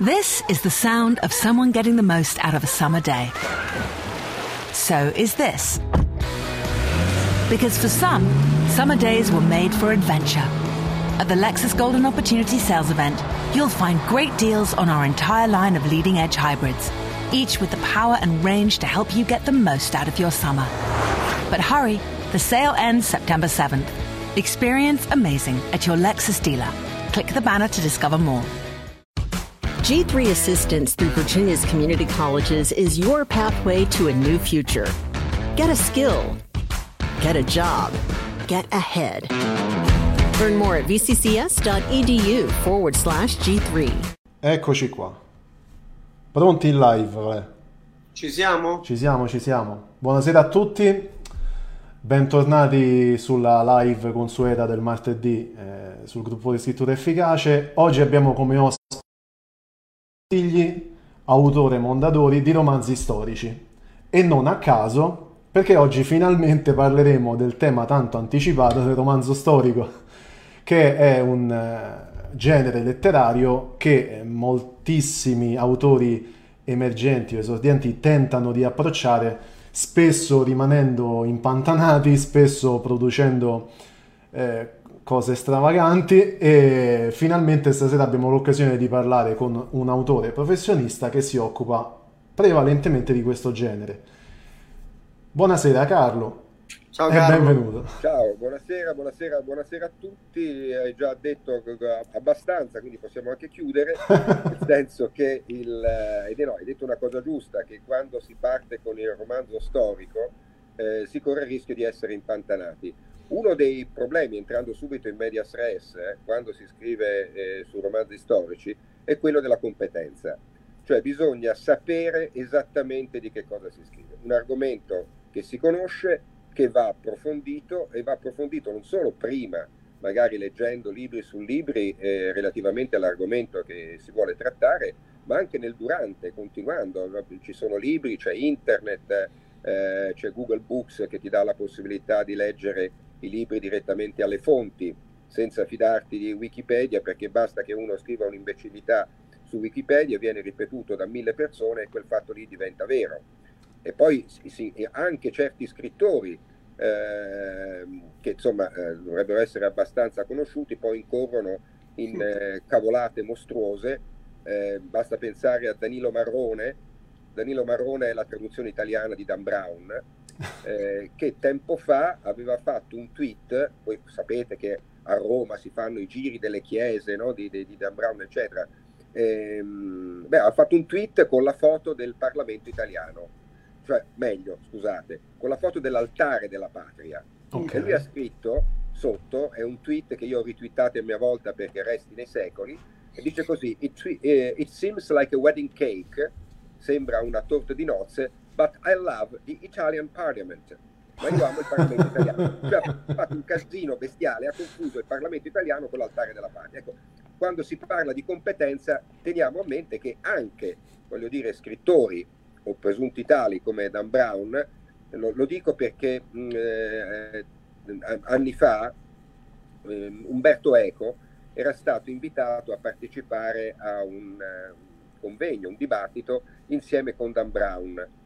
This is the sound of someone getting the most out of a summer day. So is this. Because for some, summer days were made for adventure. At the Lexus Golden Opportunity Sales Event, you'll find great deals on our entire line of leading edge hybrids, each with the power and range to help you get the most out of your summer. But hurry, the sale ends September 7th. Experience amazing at your Lexus dealer. Click the banner to discover more. G3 Assistance through Virginia's community colleges is your pathway to a new future. Get a skill, get a job, get ahead. Learn more at vccs.edu forward slash G3. Eccoci qua. Pronti in live? Vabbè. Ci siamo? Ci siamo, ci siamo. Buonasera a tutti. Bentornati sulla live consueta del martedì eh, sul gruppo di scrittura efficace. Oggi abbiamo come ospite figli, autore Mondadori di romanzi storici. E non a caso, perché oggi finalmente parleremo del tema tanto anticipato del romanzo storico, che è un eh, genere letterario che moltissimi autori emergenti o esordienti tentano di approcciare, spesso rimanendo impantanati, spesso producendo eh, cose stravaganti e finalmente stasera abbiamo l'occasione di parlare con un autore professionista che si occupa prevalentemente di questo genere. Buonasera Carlo. Ciao e Carlo. benvenuto. Ciao, buonasera, buonasera, buonasera a tutti. Hai già detto abbastanza, quindi possiamo anche chiudere, nel senso che il, eh, no, hai detto una cosa giusta, che quando si parte con il romanzo storico eh, si corre il rischio di essere impantanati. Uno dei problemi, entrando subito in media stress, eh, quando si scrive eh, su romanzi storici, è quello della competenza. Cioè bisogna sapere esattamente di che cosa si scrive. Un argomento che si conosce, che va approfondito e va approfondito non solo prima, magari leggendo libri su libri eh, relativamente all'argomento che si vuole trattare, ma anche nel durante, continuando. Ci sono libri, c'è internet, eh, c'è Google Books che ti dà la possibilità di leggere i libri direttamente alle fonti, senza fidarti di Wikipedia, perché basta che uno scriva un'imbecillità su Wikipedia, viene ripetuto da mille persone e quel fatto lì diventa vero. E poi sì, anche certi scrittori eh, che insomma eh, dovrebbero essere abbastanza conosciuti, poi incorrono in eh, cavolate mostruose. Eh, basta pensare a Danilo Marrone. Danilo Marrone è la traduzione italiana di Dan Brown, eh, che tempo fa aveva fatto un tweet, voi sapete che a Roma si fanno i giri delle chiese no? di, di, di, Dan Brown, eccetera. Ehm, beh, ha fatto un tweet con la foto del Parlamento italiano, cioè meglio, scusate, con la foto dell'altare della patria. Okay. E lui ha scritto sotto, è un tweet che io ho ritweetato a mia volta perché resti nei secoli, e dice così, it, uh, it seems like a wedding cake, sembra una torta di nozze, but I love the Italian Parliament. Ma io amo il Parlamento italiano. Cioè, ha fatto un casino bestiale, ha confuso il Parlamento italiano con l'altare della patria. Ecco, quando si parla di competenza, teniamo a mente che anche, voglio dire, scrittori o presunti tali come Dan Brown, lo, lo dico perché mh, eh, anni fa eh, Umberto Eco era stato invitato a partecipare a un uh, convegno, un dibattito insieme con Dan Brown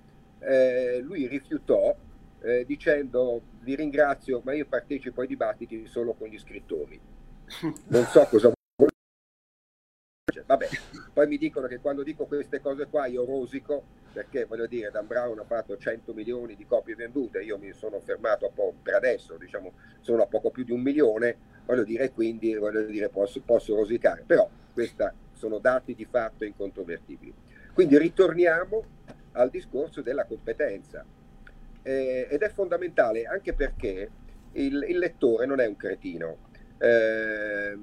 eh, lui rifiutò eh, dicendo vi ringrazio ma io partecipo ai dibattiti solo con gli scrittori. Non so cosa. Vabbè, poi mi dicono che quando dico queste cose qua io rosico perché voglio dire Dan Brown ha fatto 100 milioni di copie vendute, io mi sono fermato per adesso, diciamo sono a poco più di un milione, voglio dire quindi voglio dire, posso, posso rosicare, però questi sono dati di fatto incontrovertibili. Quindi ritorniamo al discorso della competenza. Eh, ed è fondamentale anche perché il, il lettore non è un cretino eh,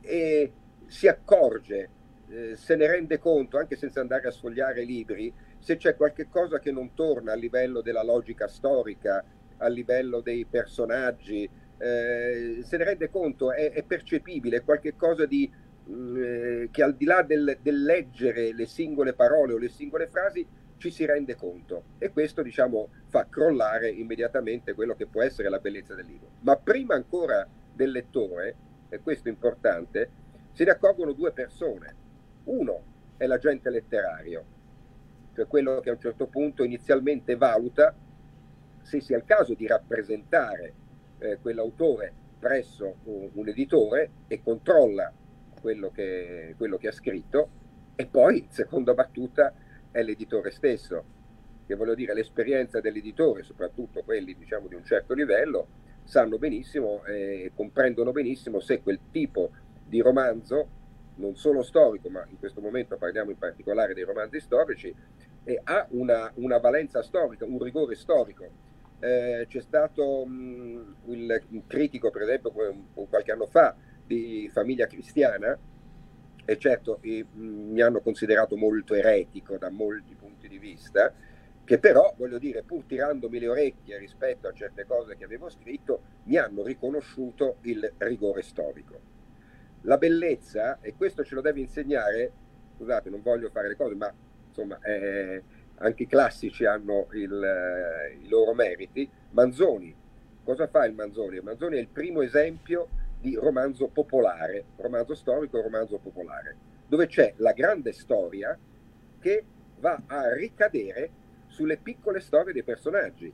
e si accorge, eh, se ne rende conto anche senza andare a sfogliare libri, se c'è qualche cosa che non torna a livello della logica storica, a livello dei personaggi, eh, se ne rende conto, è, è percepibile, qualche cosa di mm, eh, che al di là del, del, leggere le singole parole o le singole frasi ci si rende conto e questo diciamo fa crollare immediatamente quello che può essere la bellezza del libro. Ma prima ancora del lettore, e questo è importante, se ne accorgono due persone. Uno, è l'agente letterario, cioè quello che a un certo punto inizialmente valuta se sia il caso di rappresentare eh, quell'autore presso un, un, editore e controlla quello che, quello che ha scritto e poi, seconda battuta, è l'editore stesso che voglio dire l'esperienza dell'editore, soprattutto quelli diciamo di un certo livello, sanno benissimo e eh, comprendono benissimo se quel tipo di romanzo, non solo storico, ma in questo momento parliamo in particolare dei romanzi storici, eh, ha una, una, valenza storica, un rigore storico. Eh, c'è stato mh, il, un critico, per esempio, qualche anno fa, di famiglia cristiana, e certo eh, mi hanno considerato molto eretico da molti punti di vista, che però, voglio dire, pur tirandomi le orecchie rispetto a certe cose che avevo scritto, mi hanno riconosciuto il rigore storico. La bellezza, e questo ce lo deve insegnare, scusate, non voglio fare le cose, ma insomma, eh, anche i classici hanno il, eh, i loro meriti. Manzoni, cosa fa il Manzoni? Il Manzoni è il primo esempio di romanzo popolare, romanzo storico, romanzo popolare, dove c'è la grande storia che va a ricadere sulle piccole storie dei personaggi.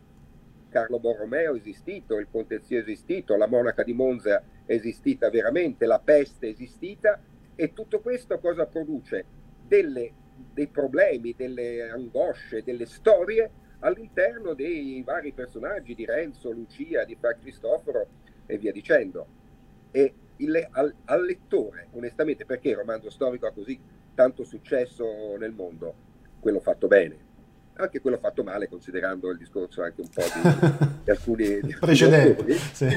Carlo Borromeo è esistito, il Conte Zio è esistito, la monaca di Monza è esistita veramente, la peste è esistita e tutto questo cosa produce? Delle, dei problemi, delle angosce, delle storie all'interno dei vari personaggi di Renzo, Lucia, di Fra Cristoforo e via dicendo. E il, al, al lettore, onestamente, perché il romanzo storico ha così tanto successo nel mondo? Quello fatto bene anche quello fatto male considerando il discorso anche un po' di, di alcuni di precedenti. Sì.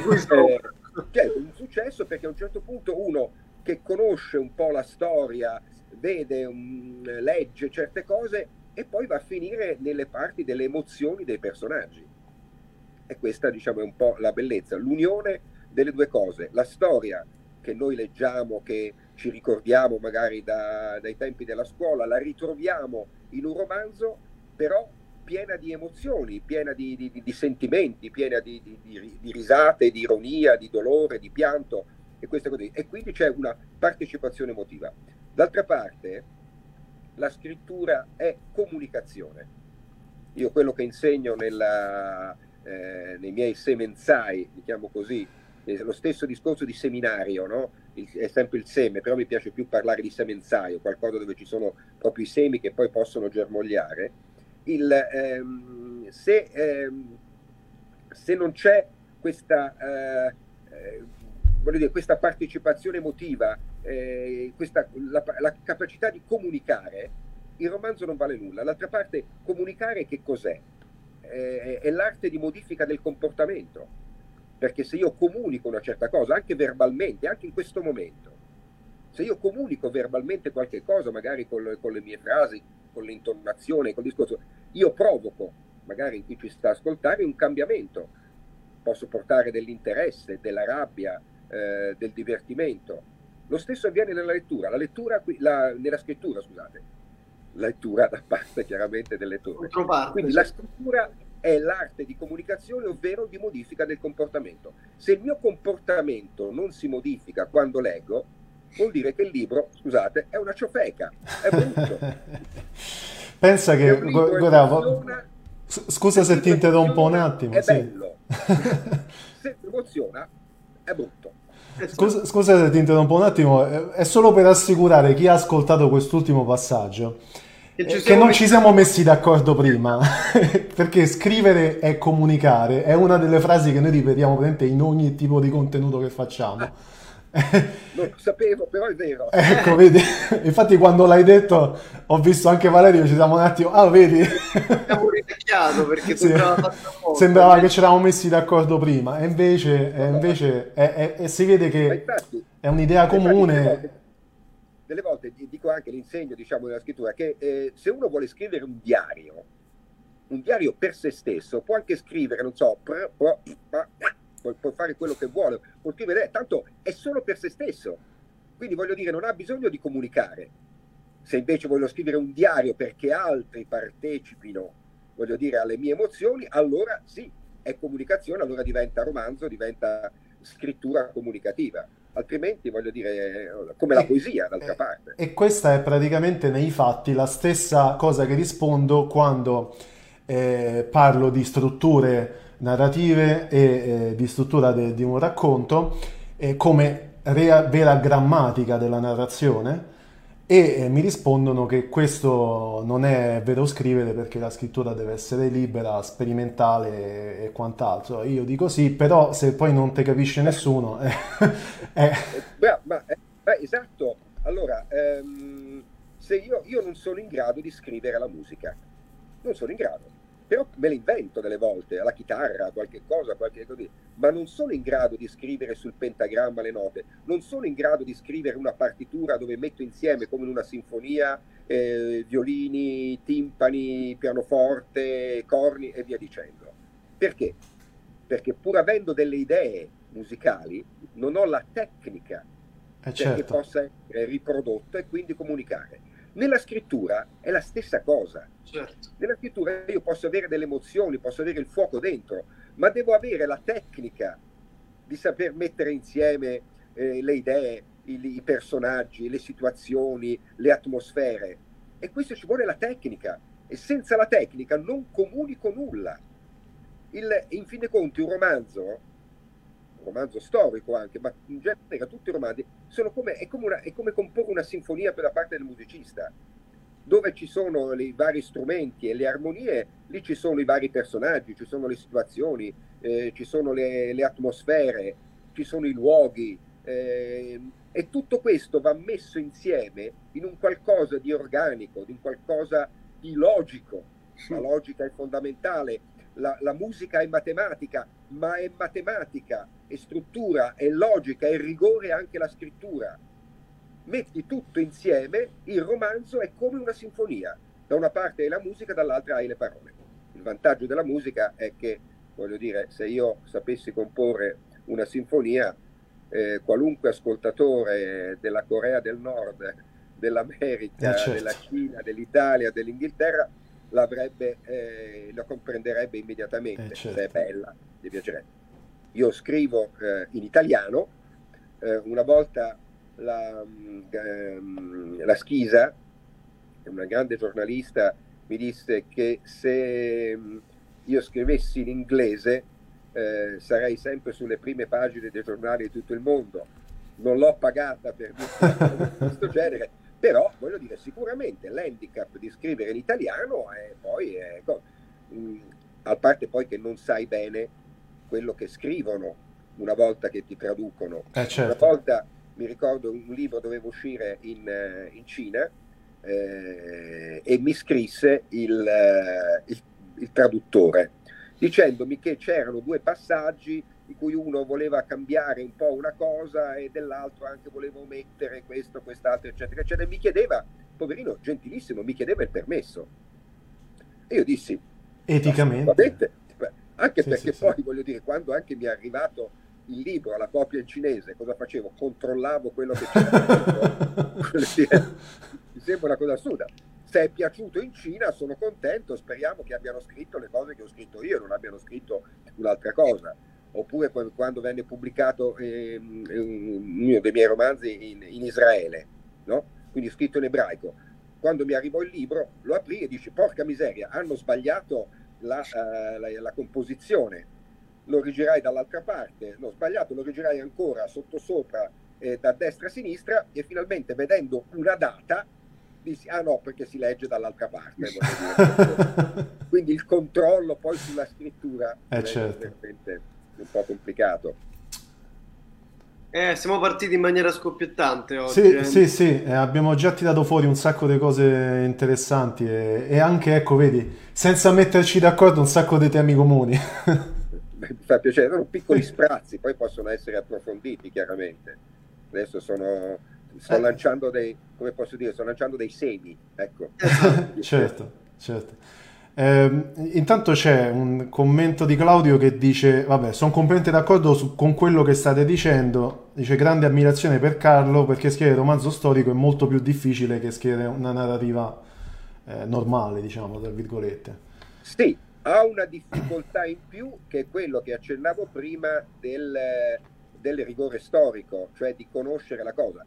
Cioè, un successo perché a un certo punto uno che conosce un po' la storia, vede, um, legge certe cose e poi va a finire nelle parti delle emozioni dei personaggi. E questa diciamo è un po' la bellezza, l'unione delle due cose, la storia che noi leggiamo, che ci ricordiamo magari da, dai tempi della scuola, la ritroviamo in un romanzo però piena di emozioni, piena di, di, di sentimenti, piena di, di, risate, di ironia, di dolore, di pianto e queste cose. E quindi c'è una partecipazione emotiva. D'altra parte, la scrittura è comunicazione. Io quello che insegno nella, eh, nei miei semenzai, diciamo così, è lo stesso discorso di seminario, no? il, è sempre il seme, però mi piace più parlare di semenzaio, qualcosa dove ci sono proprio i semi che poi possono germogliare il, ehm, se, ehm, se, non c'è questa, eh, eh, dire, questa partecipazione emotiva, eh, questa, la, la, capacità di comunicare, il romanzo non vale nulla. D'altra parte, comunicare che cos'è? Eh, è l'arte di modifica del comportamento. Perché se io comunico una certa cosa, anche verbalmente, anche in questo momento, se io comunico verbalmente qualche cosa, magari con, con le mie frasi, con l'intonazione, col discorso, io provoco, magari in chi ci sta a ascoltare, un cambiamento. Posso portare dell'interesse, della rabbia, eh, del divertimento. Lo stesso avviene nella lettura, la lettura la, nella scrittura, scusate, la lettura da parte chiaramente del lettore. Quindi la scrittura è l'arte di comunicazione, ovvero di modifica del comportamento. Se il mio comportamento non si modifica quando leggo, vuol dire che il libro, scusate, è una ciofeca, è brutto. Pensa che, guarda, scusa se ti interrompo un attimo. È sì. bello, se emoziona è brutto. Scusa, scusa, se ti interrompo un attimo, è solo per assicurare chi ha ascoltato quest'ultimo passaggio che, che non messi... ci siamo messi d'accordo prima, perché scrivere e comunicare è una delle frasi che noi ripetiamo in ogni tipo di contenuto che facciamo. non lo sapevo, però è vero. Ecco, vedi, infatti quando l'hai detto ho visto anche Valerio, ci siamo un attimo, ah vedi. Abbiamo ridecchiato perché sì. sembrava, sembrava che ci eravamo messi d'accordo prima, e invece, no, invece è, è, è, si vede che infatti, è un'idea comune. Delle volte, dico anche l'insegno diciamo, della scrittura, che eh, se uno vuole scrivere un diario, un diario per se stesso, può anche scrivere, non so, pr, pr, pr, può, può fare quello che vuole, può scrivere, tanto è solo per se stesso. Quindi voglio dire, non ha bisogno di comunicare. Se invece voglio scrivere un diario perché altri partecipino, voglio dire, alle mie emozioni, allora sì, è comunicazione, allora diventa romanzo, diventa scrittura comunicativa. Altrimenti voglio dire come la poesia d'altra e, parte. E questa è praticamente nei fatti la stessa cosa che rispondo quando eh, parlo di strutture narrative e eh, di struttura de, di un racconto eh, come rea, vera grammatica della narrazione e eh, mi rispondono che questo non è vero scrivere perché la scrittura deve essere libera, sperimentale e, quant'altro. Io dico sì, però se poi non te capisce nessuno... Eh, eh. Beh, ma, beh, esatto, allora, ehm, se io, io non sono in grado di scrivere la musica, non sono in grado però me le invento delle volte, alla chitarra, qualche cosa, qualche cosa, ma non sono in grado di scrivere sul pentagramma le note, non sono in grado di scrivere una partitura dove metto insieme come in una sinfonia eh, violini, timpani, pianoforte, corni e via dicendo. Perché? Perché pur avendo delle idee musicali, non ho la tecnica eh certo. possa essere riprodotto e quindi comunicare. Nella scrittura è la stessa cosa. Certo. Nella scrittura io posso avere delle emozioni, posso avere il fuoco dentro, ma devo avere la tecnica di saper mettere insieme eh, le idee, i, i, personaggi, le situazioni, le atmosfere. E questo ci vuole la tecnica. E senza la tecnica non comunico nulla. Il, in fin dei conti un romanzo romanzo storico anche, ma in genere tutti i romanzi, come, è, come una, è come comporre una sinfonia per la parte del musicista, dove ci sono i vari strumenti e le armonie, lì ci sono i vari personaggi, ci sono le situazioni, eh, ci sono le, le, atmosfere, ci sono i luoghi. Eh, e tutto questo va messo insieme in un qualcosa di organico, in qualcosa di logico. La logica è fondamentale, la, la musica è matematica, ma è matematica, è struttura, è logica, è rigore anche la scrittura. Metti tutto insieme, il romanzo è come una sinfonia. Da una parte hai la musica, dall'altra hai le parole. Il vantaggio della musica è che, voglio dire, se io sapessi comporre una sinfonia, eh, qualunque ascoltatore della Corea del Nord, dell'America, eh certo. della Cina, dell'Italia, dell'Inghilterra, eh, lo comprenderebbe immediatamente, eh certo. è bella, gli piacerebbe. Io scrivo eh, in italiano, eh, una volta la, ehm, la Schisa, una grande giornalista, mi disse che se mm, io scrivessi in inglese eh, sarei sempre sulle prime pagine dei giornali di tutto il mondo. Non l'ho pagata per questo genere, però voglio dire, sicuramente l'handicap di scrivere in italiano è poi, è, mm, a parte poi che non sai bene quello che scrivono una volta che ti traducono. Eh, certo. Una volta mi ricordo un libro doveva uscire in, eh, in Cina eh, e mi scrisse il, eh, il, il traduttore dicendomi che c'erano due passaggi di cui uno voleva cambiare un po' una cosa e dell'altro anche voleva omettere questo, quest'altro, eccetera, eccetera. E mi chiedeva, poverino, gentilissimo, mi chiedeva il permesso. E io dissi, eticamente, anche sì, perché sì, poi sì. voglio dire, quando anche mi è arrivato il libro alla copia in cinese, cosa facevo? Controllavo quello che c'era. mi sembra una cosa assurda. Se è piaciuto in Cina sono contento, speriamo che abbiano scritto le cose che ho scritto io, non abbiano scritto un'altra cosa. Oppure quando venne pubblicato eh, uno dei miei romanzi in, in Israele, no? quindi scritto in ebraico. Quando mi arrivò il libro, lo aprì e dici, porca miseria, hanno sbagliato la, uh, la, la composizione, lo rigirai dall'altra parte, l'ho sbagliato, lo rigirai ancora sottosopra eh, da destra a sinistra e finalmente vedendo una data dissi ah no perché si legge dall'altra parte quindi il controllo poi sulla scrittura eh, è certo. Un po' complicato eh, siamo partiti in maniera scoppiettante oggi. Sì, eh. sì, sì, eh, abbiamo già tirato fuori un sacco di cose interessanti e, e, anche, ecco, vedi, senza metterci d'accordo un sacco di temi comuni. Mi fa piacere, sono piccoli sprazzi, poi possono essere approfonditi chiaramente. Adesso sono, sto eh. lanciando dei, come posso dire, sto lanciando dei semi, ecco. certo, certo. Eh, intanto c'è un commento di Claudio che dice: Vabbè, sono completamente d'accordo su, con quello che state dicendo. Dice: Grande ammirazione per Carlo perché scrivere romanzo storico è molto più difficile che scrivere una narrativa eh, normale, diciamo, tra virgolette. Sì, ha una difficoltà in più che è quello che accennavo prima del, del rigore storico, cioè di conoscere la cosa.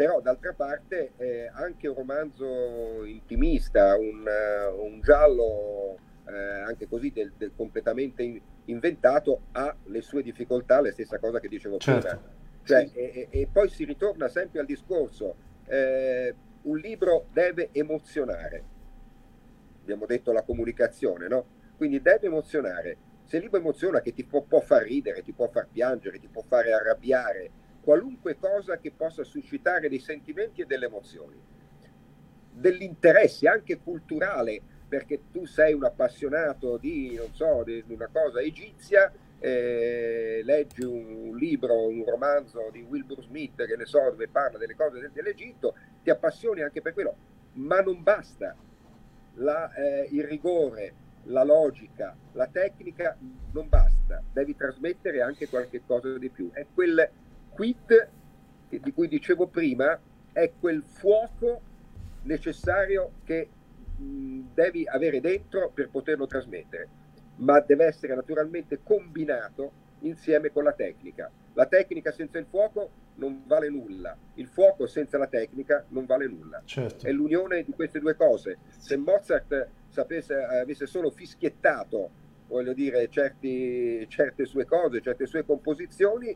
Però d'altra parte eh, anche un romanzo intimista, un, uh, un giallo eh, anche così del, del completamente in, inventato ha le sue difficoltà, la stessa cosa che dicevo certo. prima. Cioè, sì. e, e, poi si ritorna sempre al discorso, eh, un libro deve emozionare, abbiamo detto la comunicazione, no? Quindi deve emozionare. Se il libro emoziona che ti può, può far ridere, ti può far piangere, ti può fare arrabbiare, qualunque cosa che possa suscitare dei sentimenti e delle emozioni, dell'interesse anche culturale, perché tu sei un appassionato di, non so, di una cosa egizia, eh, leggi un libro, un romanzo di Wilbur Smith, che ne so, dove parla delle cose dell'Egitto, ti appassioni anche per quello, ma non basta. La, eh, il rigore, la logica, la tecnica non basta, devi trasmettere anche qualche cosa di più. È quel quid di cui dicevo prima, è quel fuoco necessario che mh, devi avere dentro per poterlo trasmettere, ma deve essere naturalmente combinato insieme con la tecnica. La tecnica senza il fuoco non vale nulla, il fuoco senza la tecnica non vale nulla. Certo. È l'unione di queste due cose. Se Mozart sapesse, avesse solo fischiettato, voglio dire, certi, certe sue cose, certe sue composizioni,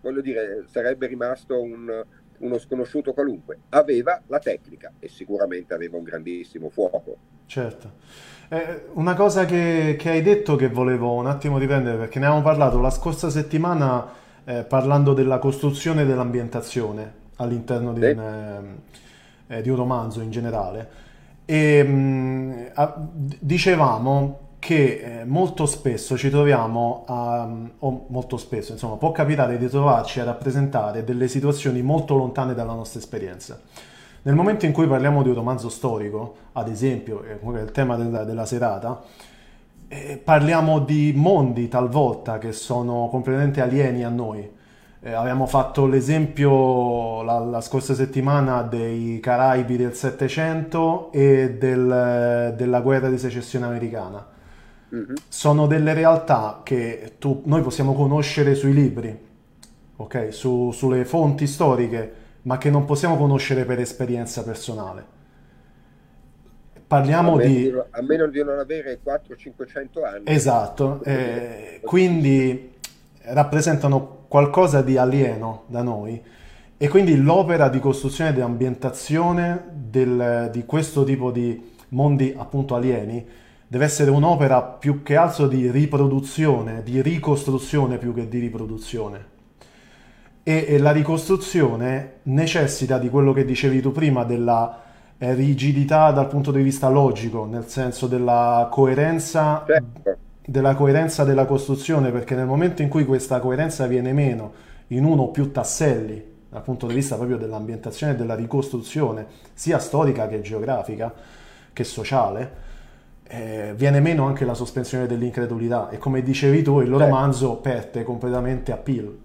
voglio dire, sarebbe rimasto un, uno sconosciuto qualunque. Aveva la tecnica e sicuramente aveva un grandissimo fuoco. Certo. Eh, una cosa che, che, hai detto che volevo un attimo riprendere, perché ne avevamo parlato la scorsa settimana eh, parlando della costruzione dell'ambientazione all'interno di, sì. un, eh, eh di un romanzo in generale. E mh, mm, a, dicevamo che eh, molto spesso ci troviamo a, o molto spesso, insomma, può capitare di trovarci a rappresentare delle situazioni molto lontane dalla nostra esperienza. Nel momento in cui parliamo di un romanzo storico, ad esempio, che è il tema della, della serata, eh, parliamo di mondi talvolta che sono completamente alieni a noi. Eh, abbiamo fatto l'esempio la, la, scorsa settimana dei Caraibi del Settecento e del, della guerra di secessione americana mm-hmm. sono delle realtà che tu, noi possiamo conoscere sui libri, ok? Su, sulle fonti storiche, ma che non possiamo conoscere per esperienza personale. Parliamo a di... A meno di non avere 400-500 anni. Esatto, eh, quindi rappresentano qualcosa di alieno da noi e quindi l'opera di costruzione di ambientazione del, di questo tipo di mondi appunto alieni deve essere un'opera più che altro di riproduzione, di ricostruzione più che di riproduzione. E, e la ricostruzione necessita di quello che dicevi tu prima, della eh, rigidità dal punto di vista logico, nel senso della coerenza, certo. della coerenza della costruzione, perché nel momento in cui questa coerenza viene meno in uno o più tasselli, dal punto di vista proprio dell'ambientazione e della ricostruzione, sia storica che geografica, che sociale, eh, viene meno anche la sospensione dell'incredulità e come dicevi tu il loro Beh. romanzo perde completamente appeal.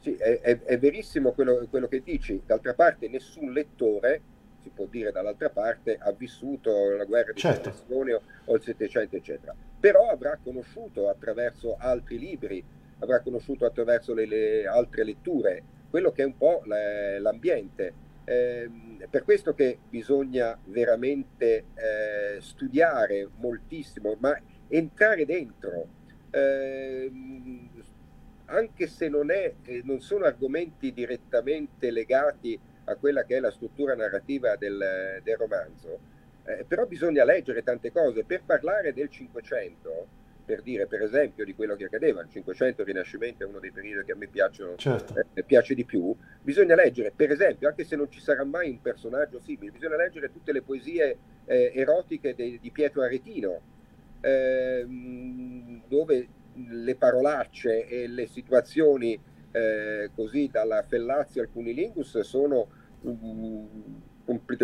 Sì, è, è, è verissimo quello, quello, che dici, d'altra parte nessun lettore, si può dire dall'altra parte, ha vissuto la guerra di certo. Secessione o il Settecento eccetera, però avrà conosciuto attraverso altri libri, avrà conosciuto attraverso le, le altre letture quello che è un po' l'ambiente eh, per questo che bisogna veramente eh, studiare moltissimo, ma entrare dentro, eh, anche se non, è, non, sono argomenti direttamente legati a quella che è la struttura narrativa del, del romanzo, eh, però bisogna leggere tante cose. Per parlare del Cinquecento, per dire per esempio di quello che accadeva, il 500 il Rinascimento è uno dei periodi che a me piacciono, certo. eh, piace di più, bisogna leggere per esempio, anche se non ci sarà mai un personaggio simile, bisogna leggere tutte le poesie eh, erotiche de, di Pietro Aretino, eh, dove le parolacce e le situazioni eh, così dalla Fellazio al Cunilingus sono um,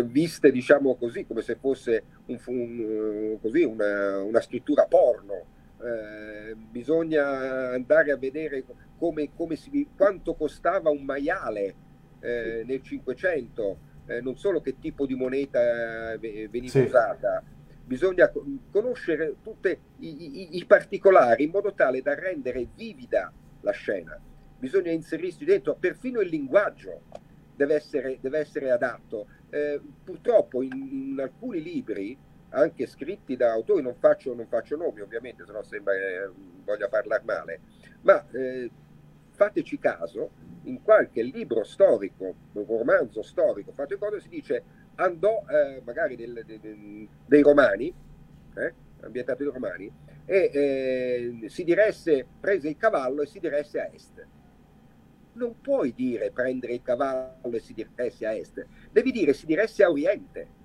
viste diciamo così come se fosse un, un, così una, una scrittura porno eh, bisogna andare a vedere come, come si, quanto costava un maiale eh, nel 500, eh, non solo che tipo di moneta eh, veniva sì. usata, bisogna conoscere tutti i, i, i, particolari in modo tale da rendere vivida la scena. bisogna inserirsi dentro, perfino il linguaggio deve essere, deve essere adatto. Eh, purtroppo in, in, alcuni libri, anche scritti da autori, non faccio, non faccio nomi ovviamente, se no sembra eh, voglia parlare male, ma eh, fateci caso, in qualche libro storico, un romanzo storico, fatto cosa si dice andò eh, magari del, de, de, dei romani, eh, ambientato dei romani, e eh, si diresse, prese il cavallo e si diresse a est. Non puoi dire prendere il cavallo e si diresse a est, devi dire si diresse a oriente.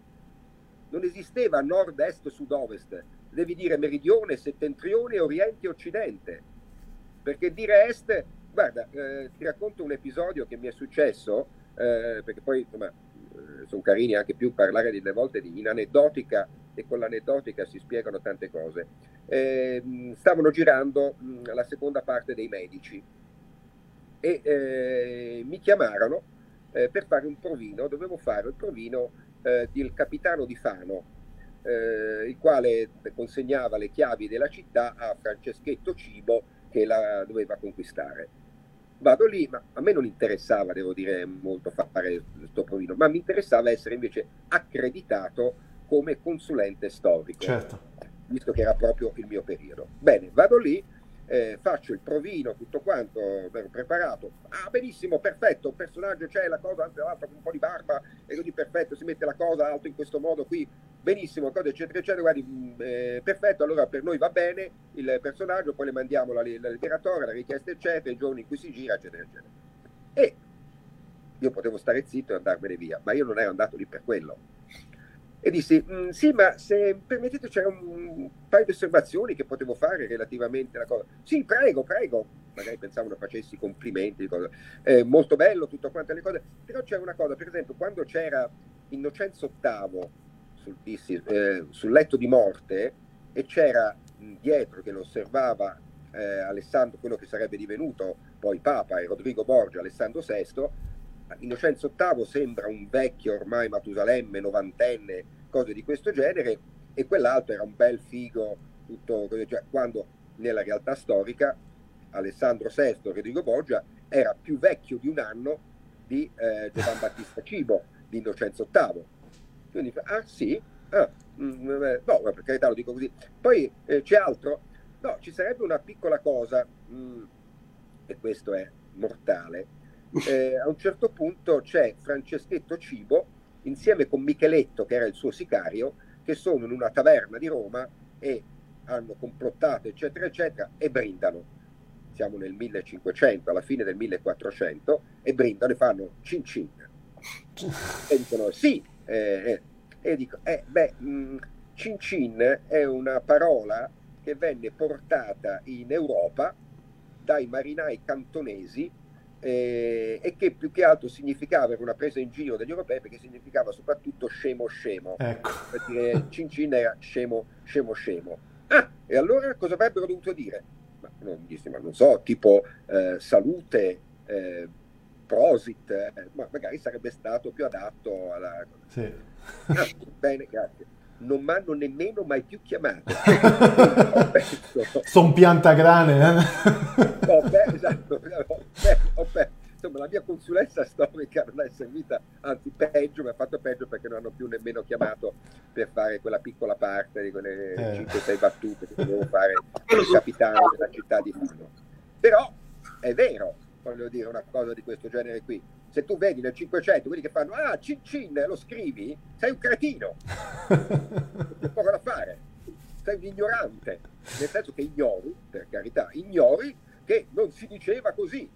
Non esisteva nord, est, sud, ovest, devi dire meridione, settentrione, oriente occidente. Perché dire est, guarda, eh, ti racconto un episodio che mi è successo, eh, perché poi insomma, eh, sono carini anche più parlare delle volte di, in aneddotica e con l'aneddotica si spiegano tante cose. Eh, stavano girando mh, la seconda parte dei medici e eh, mi chiamarono eh, per fare un provino, dovevo fare il provino eh, del capitano di Fano, eh, il quale consegnava le chiavi della città a Franceschetto Cibo che la doveva conquistare. Vado lì, ma a me non interessava, devo dire, molto fare questo provino, ma mi interessava essere invece accreditato come consulente storico, certo. visto che era proprio il mio periodo. Bene, vado lì, eh, faccio il provino, tutto quanto, ben preparato. Ah, benissimo, perfetto, il personaggio c'è, la cosa, anzi l'altra con un po' di barba, e così perfetto, si mette la cosa alto in questo modo qui, benissimo, cosa eccetera eccetera, guardi, mm, eh, perfetto, allora per noi va bene il personaggio, poi le mandiamo la, la letteratura, la richiesta eccetera, il giorno in cui si gira, eccetera eccetera. E io potevo stare zitto e andarmene via, ma io non ero andato lì per quello e dissi, mm, sì, ma se permettete c'era un paio di osservazioni che potevo fare relativamente alla cosa. Sì, prego, prego. Magari pensavano facessi complimenti, eh, molto bello, tutto quanto le cose. Però c'era una cosa, per esempio, quando c'era Innocenzo VIII sul, dissi, eh, sul letto di morte e c'era dietro che lo osservava eh, Alessandro, quello che sarebbe divenuto poi Papa e Rodrigo Borgia, Alessandro VI, Innocenzo VIII sembra un vecchio ormai Matusalemme, novantenne, cose di questo genere, e quell'altro era un bel figo, tutto, cioè, quando nella realtà storica Alessandro VI, Rodrigo Borgia, era più vecchio di un anno di eh, Giovan Battista Cibo, di Innocenzo VIII. Quindi, ah sì, ah, mh, mm, eh, no, per carità lo dico così. Poi eh, c'è altro? No, ci sarebbe una piccola cosa, mh, mm, e questo è mortale, eh, a un certo punto c'è Franceschetto Cibo insieme con Micheletto, che era il suo sicario, che sono in una taverna di Roma e hanno complottato, eccetera, eccetera, e brindano. Siamo nel 1500, alla fine del 1400, e brindano e fanno cin cin. E dicono sì, eh, eh. e dico, eh, beh, mh, mm, cin cin è una parola che venne portata in Europa dai marinai cantonesi eh, e che più che altro significava, era una presa in giro degli europei perché significava soprattutto scemo scemo, ecco. per dire cin cin era scemo scemo scemo. Ah, e allora cosa avrebbero dovuto dire? Ma non, ma non so, tipo eh, salute, eh, prosit, eh, ma magari sarebbe stato più adatto alla... Sì. Ah, bene, grazie non mi hanno nemmeno mai più chiamato. Sono piantagrane, eh? no, beh, esatto, beh, beh, insomma, la mia consulenza storica non è servita, anzi peggio, mi ha fatto peggio perché non hanno più nemmeno chiamato per fare quella piccola parte di quelle eh. 5-6 battute che dovevo fare il capitano della città di Fano. Però è vero, voglio dire, una cosa di questo genere qui. Se tu vedi nel 500 quelli che fanno ah cin cin lo scrivi sei un cretino. C'è poco da fare. Sei un ignorante. Nel senso che ignori per carità ignori che non si diceva così.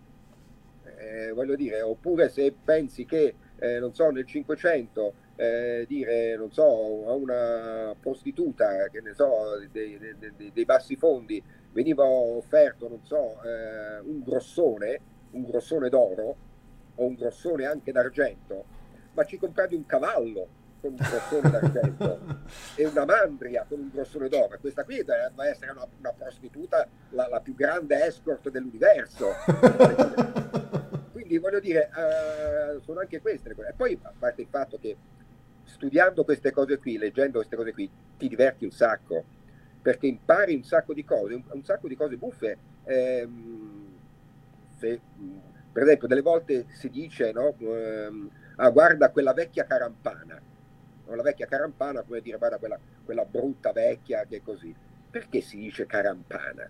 Eh, voglio dire oppure se pensi che eh, non so nel 500 eh, dire non so a una prostituta che ne so dei, dei, dei, dei bassi fondi veniva offerto non so eh, un grossone un grossone d'oro o un grossone anche d'argento, ma ci compravi un cavallo con un grossone d'argento e una mandria con un grossone d'oro. Questa qui deve essere una, una prostituta, la, la, più grande escort dell'universo. Quindi voglio dire, uh, sono anche queste le cose. E poi, a parte il fatto che studiando queste cose qui, leggendo queste cose qui, ti diverti un sacco, perché impari un sacco di cose, un, un sacco di cose buffe. Ehm, se, per esempio, delle volte si dice, no, ehm, ah, guarda quella vecchia carampana, no, la vecchia carampana, come dire, guarda quella, quella brutta vecchia che è così. Perché si dice carampana?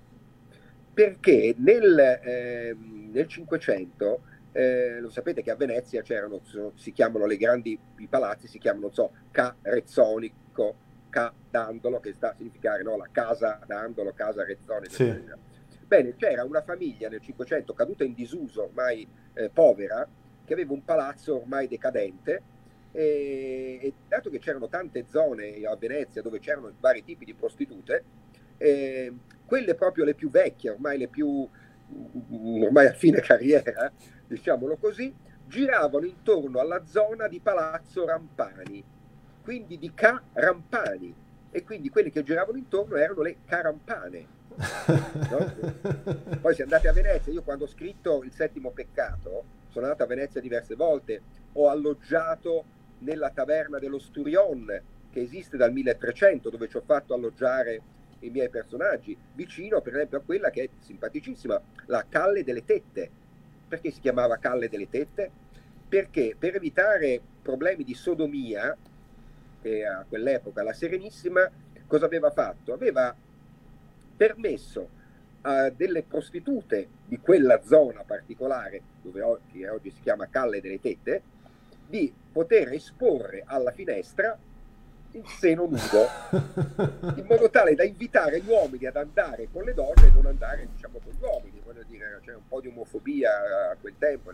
Perché nel, eh, nel 500 eh, lo sapete che a Venezia c'erano, si chiamano le grandi, i palazzi si chiamano, non so, Ca Rezzonico, Ca Dandolo, che sta a significare no, la casa Dandolo, casa Rezzone. Sì. Bene, c'era una famiglia nel Cinquecento caduta in disuso, ormai eh, povera, che aveva un palazzo ormai decadente e, e, dato che c'erano tante zone a Venezia dove c'erano vari tipi di prostitute, eh, quelle proprio le più vecchie, ormai le più ormai a fine carriera, diciamolo così, giravano intorno alla zona di Palazzo Rampani, quindi di Ca Rampani, e quindi quelli che giravano intorno erano le carampane. No? Poi se andate a Venezia, io quando ho scritto il settimo peccato, sono andato a Venezia diverse volte, ho alloggiato nella taverna dello Sturion, che esiste dal 1300, dove ci ho fatto alloggiare i miei personaggi, vicino per esempio a quella che è simpaticissima, la Calle delle Tette. Perché si chiamava Calle delle Tette? Perché per evitare problemi di sodomia, che a quell'epoca la Serenissima cosa aveva fatto? Aveva permesso a delle prostitute di quella zona particolare, dove oggi, oggi si chiama Calle delle Tette, di poter esporre alla finestra il seno nudo, in modo tale da invitare gli uomini ad andare con le donne e non andare diciamo con gli uomini, voglio dire, c'è un po' di omofobia a quel tempo,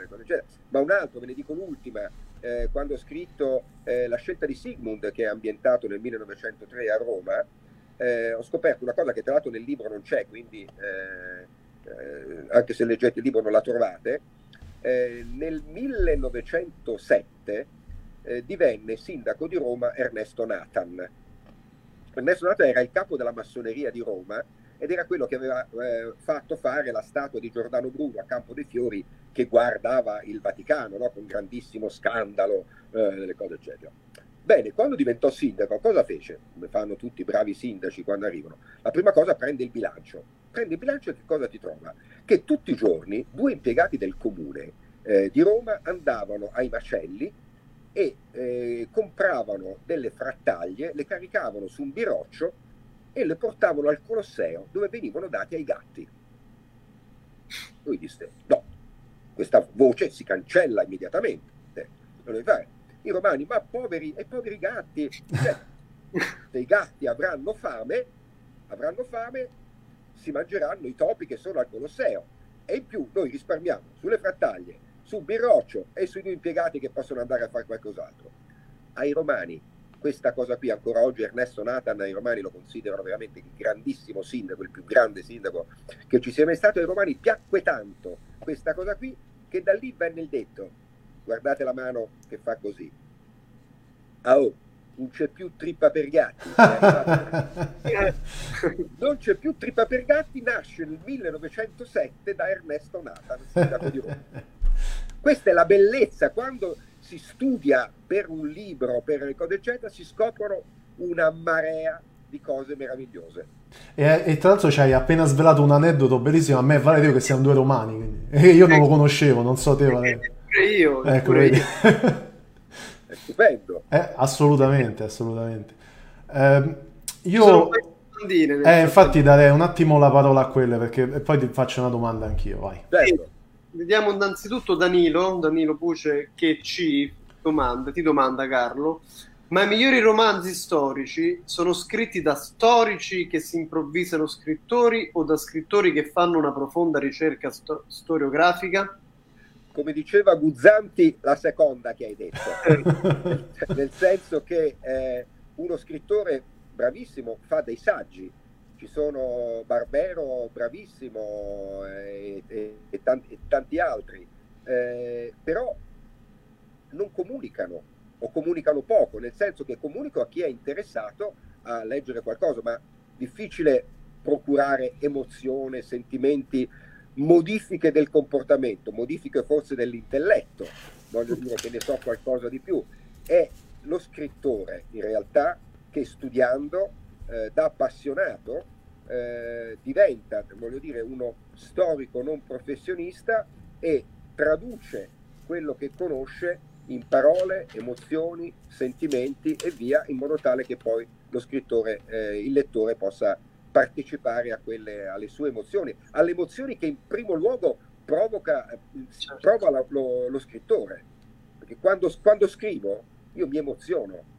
ma un altro, ve ne dico l'ultima, eh, quando ho scritto eh, La scelta di Sigmund, che è ambientato nel 1903 a Roma, eh, ho scoperto una cosa che tra l'altro nel libro non c'è, quindi eh, eh, anche se leggete il libro non la trovate, eh, nel 1907 eh, divenne sindaco di Roma Ernesto Nathan. Ernesto Nathan era il capo della massoneria di Roma ed era quello che aveva eh, fatto fare la statua di Giordano Bruno a Campo dei Fiori che guardava il Vaticano no? con grandissimo scandalo, eh, delle cose eccetera. Bene, quando diventò sindaco, cosa fece? Come fanno tutti i bravi sindaci quando arrivano? La prima cosa prende il bilancio. Prende il bilancio e che cosa ti trova? Che tutti i giorni due impiegati del comune eh, di Roma andavano ai macelli e eh, compravano delle frattaglie, le caricavano su un biroccio e le portavano al Colosseo dove venivano dati ai gatti. Lui disse no, questa voce si cancella immediatamente. I romani, ma poveri e poveri gatti, cioè, se i gatti avranno fame, avranno fame, si mangeranno i topi che sono al Colosseo. E in più noi risparmiamo sulle frattaglie, su Birroccio e sui due impiegati che possono andare a fare qualcos'altro. Ai romani, questa cosa qui ancora oggi Ernesto Nathan ai romani lo considerano veramente il grandissimo sindaco, il più grande sindaco che ci sia mai stato, ai romani piacque tanto questa cosa qui che da lì venne il detto, guardate la mano che fa così, ah oh, non c'è più trippa per gatti. non c'è più trippa per gatti, nasce nel 1907 da Ernesto Nathan, sindaco di Roma. Questa è la bellezza, quando si studia per un libro, per le cose eccetera, si scoprono una marea di cose meravigliose. E, e, tra l'altro ci hai appena svelato un aneddoto bellissimo. A me vale dire che siamo due romani, quindi. e io non lo conoscevo, non so te. Vale. Pure io. Ecco, pure io. è stupendo. Eh, assolutamente, assolutamente. Eh, io. Eh, infatti darei un attimo la parola a quelle perché poi ti faccio una domanda anch'io, vai. Certo. Vediamo innanzitutto Danilo, Danilo Puce che ci domanda, ti domanda Carlo, ma i migliori romanzi storici sono scritti da storici che si improvvisano scrittori o da scrittori che fanno una profonda ricerca sto- storiografica? Come diceva Guzzanti, la seconda che hai detto, nel senso che eh, uno scrittore bravissimo fa dei saggi, ci sono Barbero, bravissimo, e, e, e, tanti, e tanti, altri, eh, però non comunicano o comunicano poco, nel senso che comunicano a chi è interessato a leggere qualcosa, ma difficile procurare emozione, sentimenti, modifiche del comportamento, modifiche forse dell'intelletto, voglio dire che ne so qualcosa di più. È lo scrittore in realtà che studiando eh, da appassionato eh, diventa, voglio dire, uno storico non professionista e traduce quello che conosce in parole, emozioni, sentimenti e via, in modo tale che poi lo scrittore, eh, il lettore possa partecipare a quelle, alle sue emozioni, alle emozioni che in primo luogo provoca, eh, certo. prova la, lo, lo, scrittore. Perché quando, quando, scrivo io mi emoziono,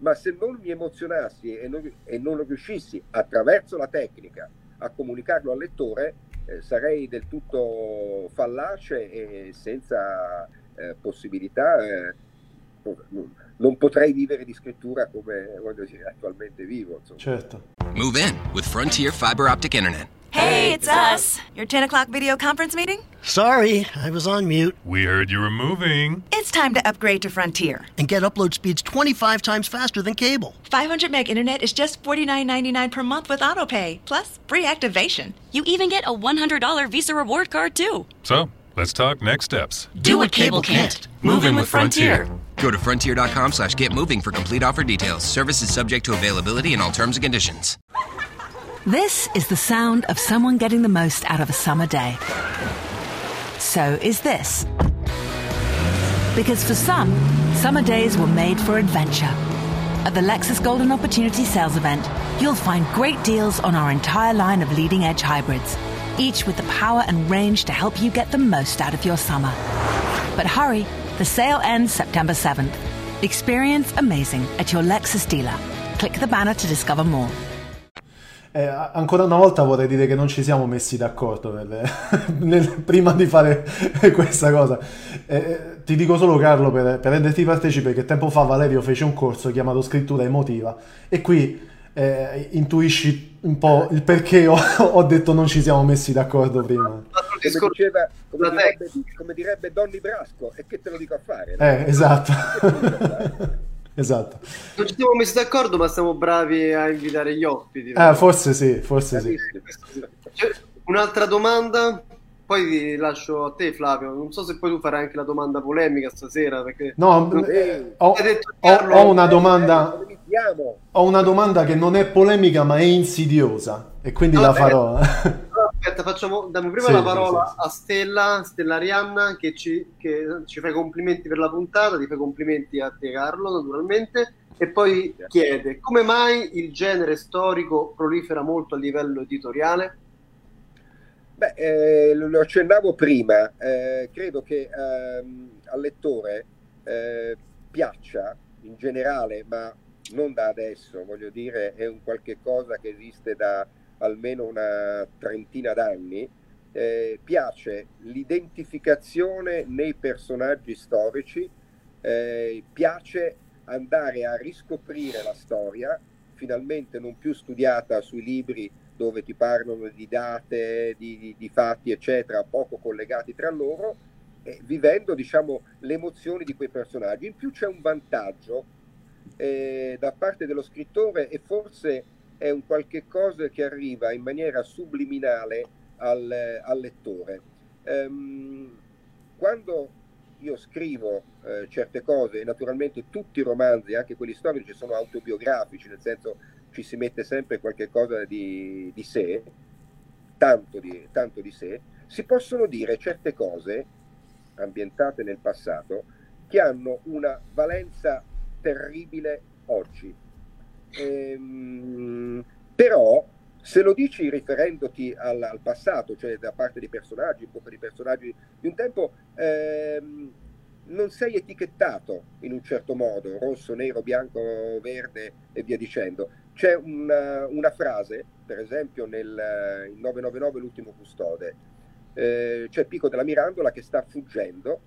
ma se non mi emozionassi e non, e non riuscissi attraverso la tecnica a comunicarlo al lettore, eh, sarei del tutto fallace e senza eh, possibilità. Eh, non potrei vivere di scrittura come dire, attualmente vivo. Insomma. Certo. Move in with Frontier Fiber Optic Internet. Hey, it's us. Your 10 o'clock video conference meeting? Sorry, I was on mute. We heard you were moving. It's time to upgrade to Frontier. And get upload speeds 25 times faster than cable. 500 meg internet is just $49.99 per month with autopay, plus free activation. You even get a $100 Visa reward card, too. So, let's talk next steps. Do what cable can't. Move in with Frontier. Go to frontier.com slash get moving for complete offer details. Services subject to availability and all terms and conditions. This is the sound of someone getting the most out of a summer day. So is this. Because for some, summer days were made for adventure. At the Lexus Golden Opportunity Sales Event, you'll find great deals on our entire line of leading edge hybrids, each with the power and range to help you get the most out of your summer. But hurry, the sale ends September 7th. Experience amazing at your Lexus dealer. Click the banner to discover more. Eh, ancora una volta vorrei dire che non ci siamo messi d'accordo nel, nel, prima di fare questa cosa. Eh, ti dico solo Carlo per, per renderti partecipe che tempo fa Valerio fece un corso chiamato scrittura emotiva e qui eh, intuisci un po' il perché ho, ho, detto non ci siamo messi d'accordo prima. Come, diceva, come, direbbe, come direbbe Donny Brasco, e che te lo dico a fare? Eh, esatto. esatto. Non ci siamo messi d'accordo, ma siamo bravi a invitare gli ospiti. Eh, forse sì, forse sì. Un'altra domanda, poi lascio a te Flavio, non so se poi tu farai anche la domanda polemica stasera, perché... No, eh, ho, ho, ho, una domanda... Ho una domanda che non è polemica ma è insidiosa e quindi Vabbè. la farò. Aspetta, facciamo, diamo prima sì, la parola sì, sì. a Stella, Stella Arianna, che ci, che ci fa i complimenti per la puntata, ti fa i complimenti a te Carlo, naturalmente, e poi chiede come mai il genere storico prolifera molto a livello editoriale? Beh, eh, lo accennavo prima, eh, credo che ehm, al lettore eh, piaccia in generale, ma non da adesso, voglio dire, è un qualche cosa che esiste da almeno una trentina d'anni, eh, piace l'identificazione nei personaggi storici, eh, piace andare a riscoprire la storia, finalmente non più studiata sui libri dove ti parlano di date, di, di, di fatti, eccetera, poco collegati tra loro, eh, vivendo diciamo, le emozioni di quei personaggi. In più c'è un vantaggio eh, da parte dello scrittore e forse è un qualche cosa che arriva in maniera subliminale al, al lettore. Um, quando io scrivo eh, certe cose, e naturalmente tutti i romanzi, anche quelli storici, sono autobiografici, nel senso ci si mette sempre qualche cosa di, di sé, tanto di, tanto di sé, si possono dire certe cose ambientate nel passato che hanno una valenza terribile oggi Ehm, però se lo dici riferendoti al, al, passato, cioè da parte di personaggi, in bocca di personaggi di un tempo, ehm, non sei etichettato in un certo modo, rosso, nero, bianco, verde e via dicendo. C'è una, una frase, per esempio nel 999 L'ultimo custode, eh, c'è Pico della Mirandola che sta fuggendo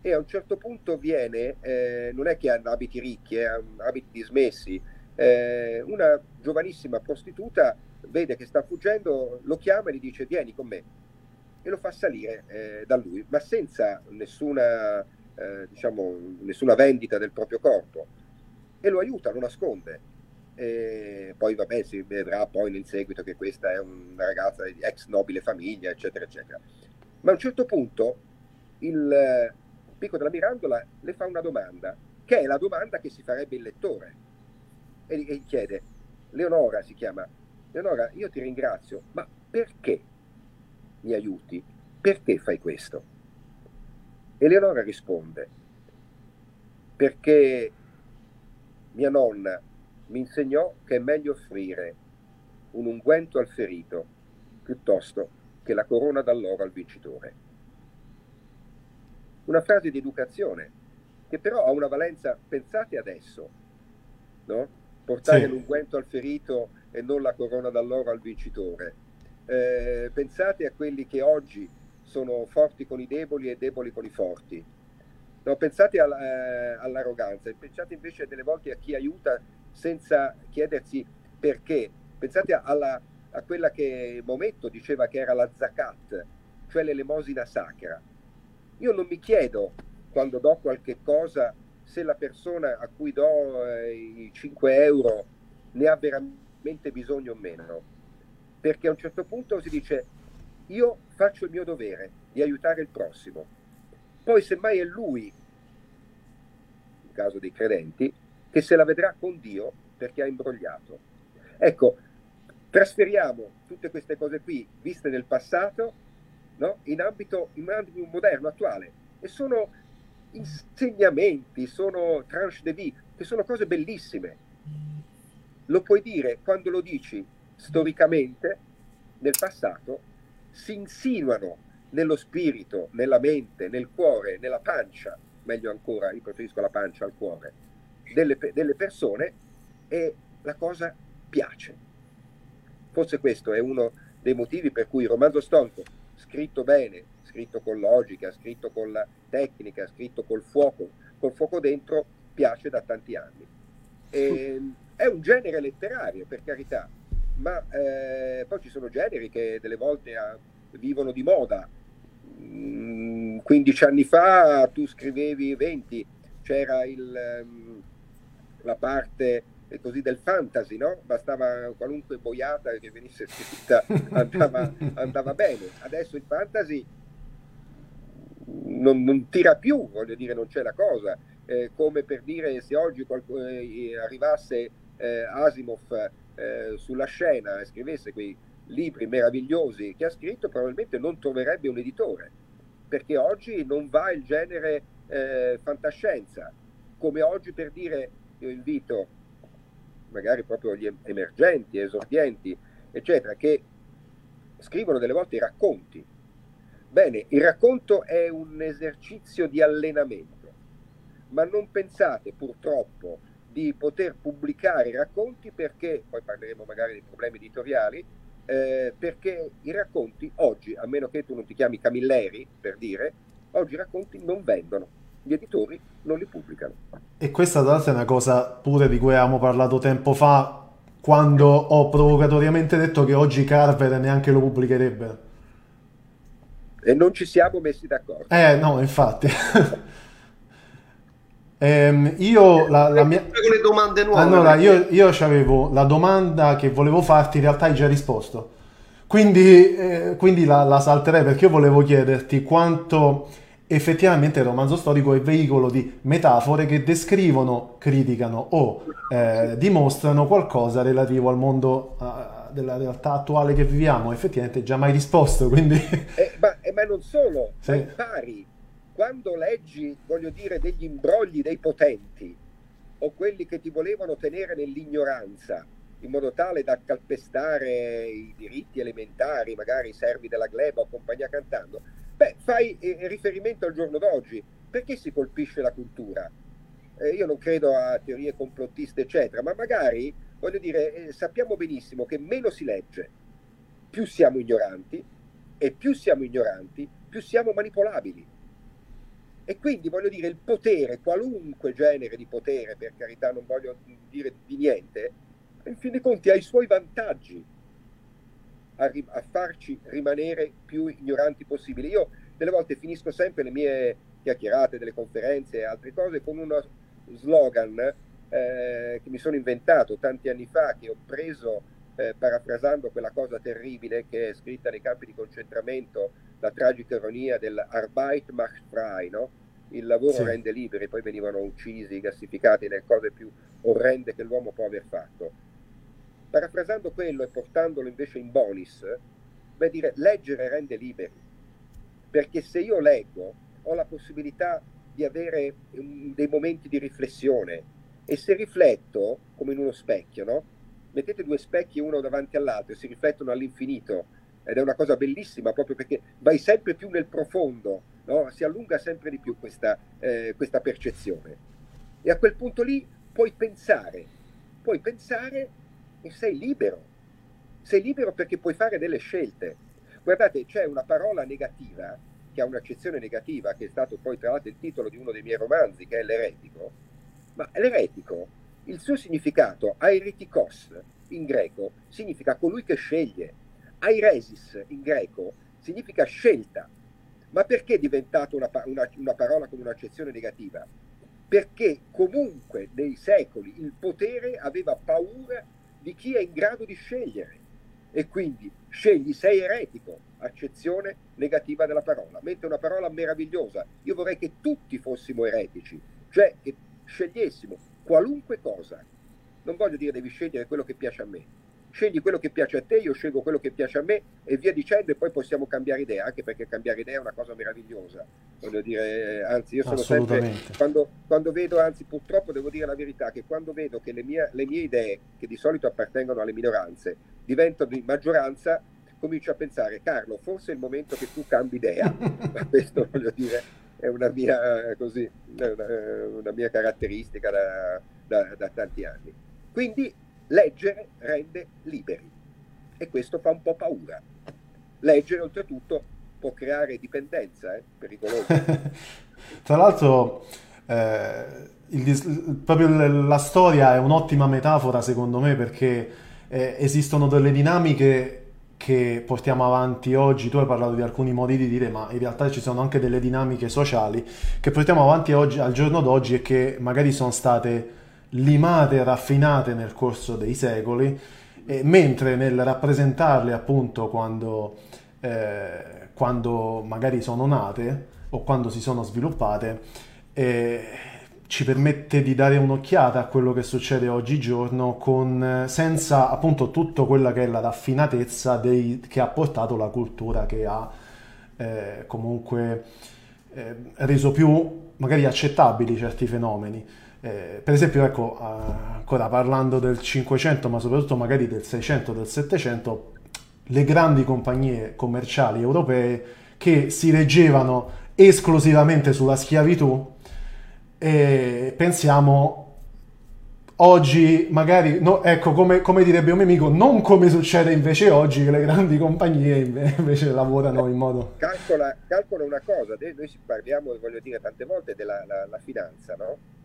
e a un certo punto viene, eh, non è che ha abiti ricchi, eh, ha abiti dismessi, eh, una giovanissima prostituta vede che sta fuggendo, lo chiama e gli dice vieni con me. E lo fa salire eh, da lui, ma senza nessuna, eh, diciamo, nessuna vendita del proprio corpo. E lo aiuta, lo nasconde. E poi vabbè si vedrà poi nel seguito che questa è una ragazza di ex nobile famiglia, eccetera, eccetera. Ma a un certo punto il eh, Pico della Mirandola le fa una domanda, che è la domanda che si farebbe il lettore e gli chiede, Leonora si chiama, Leonora io ti ringrazio, ma perché mi aiuti? Perché fai questo? Eleonora risponde, perché mia nonna mi insegnò che è meglio offrire un unguento al ferito piuttosto che la corona d'alloro al vincitore. Una frase di educazione che però ha una valenza, pensate adesso, no? portare sì. l'unguento al ferito e non la corona d'alloro al vincitore. Eh, pensate a quelli che oggi sono forti con i deboli e deboli con i forti. No, pensate all, eh, all'arroganza, pensate invece delle volte a chi aiuta senza chiedersi perché. Pensate alla, a quella che Mometto diceva che era la zakat, cioè l'elemosina sacra. Io non mi chiedo quando do qualche cosa, se la persona a cui do eh, i 5 euro ne ha veramente bisogno o meno. Perché a un certo punto si dice io faccio il mio dovere di aiutare il prossimo. Poi semmai è lui, in caso dei credenti, che se la vedrà con Dio perché ha imbrogliato. Ecco, trasferiamo tutte queste cose qui viste nel passato no? in, ambito, in ambito moderno, attuale, e sono insegnamenti, sono tranche de vie, che sono cose bellissime. Lo puoi dire quando lo dici storicamente, nel passato, si insinuano nello spirito, nella mente, nel cuore, nella pancia, meglio ancora, io preferisco la pancia al cuore, delle, delle persone e la cosa piace. Forse questo è uno dei motivi per cui il romanzo storico, scritto bene, scritto con logica, scritto con la tecnica, scritto col fuoco, col fuoco dentro, piace da tanti anni. E, è un genere letterario, per carità, ma eh, poi ci sono generi che delle volte ah, vivono di moda. 15 mm, anni fa tu scrivevi 20, c'era il, mm, la parte eh, così del fantasy, no? Bastava qualunque boiata che venisse scritta andava, andava bene. Adesso il fantasy non, non, tira più, voglio dire, non c'è la cosa. Eh, come per dire se oggi qualcuno, eh, arrivasse eh, Asimov eh, sulla scena e scrivesse quei libri meravigliosi che ha scritto, probabilmente non troverebbe un editore, perché oggi non va il genere eh, fantascienza. Come oggi per dire, io invito magari proprio gli emergenti, esordienti, eccetera, che scrivono delle volte i racconti, Bene, il racconto è un esercizio di allenamento, ma non pensate purtroppo di poter pubblicare i racconti perché, poi parleremo magari dei problemi editoriali, eh, perché i racconti oggi, a meno che tu non ti chiami Camilleri, per dire, oggi i racconti non vendono, gli editori non li pubblicano. E questa tra l'altro è una cosa pure di cui avevamo parlato tempo fa, quando ho provocatoriamente detto che oggi Carver neanche lo pubblicherebbe e non ci siamo messi d'accordo. Eh no, infatti. ehm, io la, la mia... Con le domande nuove. Allora, io, io avevo la domanda che volevo farti, in realtà hai già risposto. Quindi, eh, quindi la, la, salterei perché io volevo chiederti quanto effettivamente il romanzo storico è veicolo di metafore che descrivono, criticano o eh, dimostrano qualcosa relativo al mondo uh, della realtà attuale che viviamo, effettivamente già mai risposto, quindi... Eh, ma, eh, ma, non solo, sì. impari. Quando leggi, voglio dire, degli imbrogli dei potenti o quelli che ti volevano tenere nell'ignoranza, in modo tale da calpestare i diritti elementari, magari i servi della gleba o compagnia cantando, beh, fai eh, riferimento al giorno d'oggi. Perché si colpisce la cultura? Eh, io non credo a teorie complottiste, eccetera, ma magari voglio dire, eh, sappiamo benissimo che meno si legge, più siamo ignoranti e più siamo ignoranti, più siamo manipolabili. E quindi voglio dire, il potere, qualunque genere di potere, per carità non voglio dire di niente, in fin dei conti ha i suoi vantaggi a, ri- a farci rimanere più ignoranti possibili. Io delle volte finisco sempre le mie chiacchierate, delle conferenze e altre cose con uno slogan eh, che mi sono inventato tanti anni fa, che ho preso eh, parafrasando quella cosa terribile che è scritta nei campi di concentramento, la tragica ironia dell'Arbeit macht frei, no? il lavoro sì. rende liberi, poi venivano uccisi, gassificati nelle cose più orrende che l'uomo può aver fatto. Parafrasando quello e portandolo invece in bonus, beh dire leggere rende liberi, perché se io leggo ho la possibilità di avere um, dei momenti di riflessione e se rifletto come in uno specchio, no? Mettete due specchi uno davanti all'altro e si riflettono all'infinito ed è una cosa bellissima proprio perché vai sempre più nel profondo, no? si allunga sempre di più questa, eh, questa percezione. E a quel punto lì puoi pensare, puoi pensare e sei libero. Sei libero perché puoi fare delle scelte. Guardate, c'è una parola negativa che ha un'accezione negativa, che è stato poi tra l'altro il titolo di uno dei miei romanzi, che è l'eretico. Ma l'eretico, il suo significato, airetikos in greco, significa colui che sceglie. Airesis in greco significa scelta. Ma perché è diventata una, una, una parola con un'accezione negativa? Perché comunque nei secoli il potere aveva paura di chi è in grado di scegliere e quindi scegli, sei eretico, accezione negativa della parola, mentre una parola meravigliosa. Io vorrei che tutti fossimo eretici, cioè che scegliessimo qualunque cosa. Non voglio dire devi scegliere quello che piace a me, scegli quello che piace a te, io scelgo quello che piace a me e via dicendo e poi possiamo cambiare idea, anche perché cambiare idea è una cosa meravigliosa. Voglio dire, anzi, io sono sempre, quando, quando, vedo, anzi purtroppo devo dire la verità, che quando vedo che le mie, le mie idee, che di solito appartengono alle minoranze, diventano di maggioranza, comincio a pensare, Carlo, forse è il momento che tu cambi idea, ma questo voglio dire è una mia, così, una, una mia caratteristica da, da, da tanti anni. Quindi Leggere rende liberi e questo fa un po' paura. Leggere oltretutto può creare dipendenza, eh? pericoloso. Tra l'altro, eh, il, proprio la storia è un'ottima metafora secondo me perché eh, esistono delle dinamiche che portiamo avanti oggi, tu hai parlato di alcuni modi di dire, ma in realtà ci sono anche delle dinamiche sociali che portiamo avanti oggi, al giorno d'oggi e che magari sono state limate e raffinate nel corso dei secoli, mentre nel rappresentarle appunto quando, eh, quando magari sono nate o quando si sono sviluppate, eh, ci permette di dare un'occhiata a quello che succede oggigiorno con, senza appunto tutta quella che è la raffinatezza dei, che ha portato la cultura che ha eh, comunque eh, reso più magari accettabili certi fenomeni. Eh, per esempio, ecco, ancora parlando del 500, ma soprattutto magari del 600, del 700, le grandi compagnie commerciali europee che si reggevano esclusivamente sulla schiavitù, e pensiamo oggi magari, no, ecco come, come, direbbe un mio amico, non come succede invece oggi che le grandi compagnie invece lavorano in modo... Calcola, calcola una cosa, noi parliamo, voglio dire, tante volte della la, la finanza, no?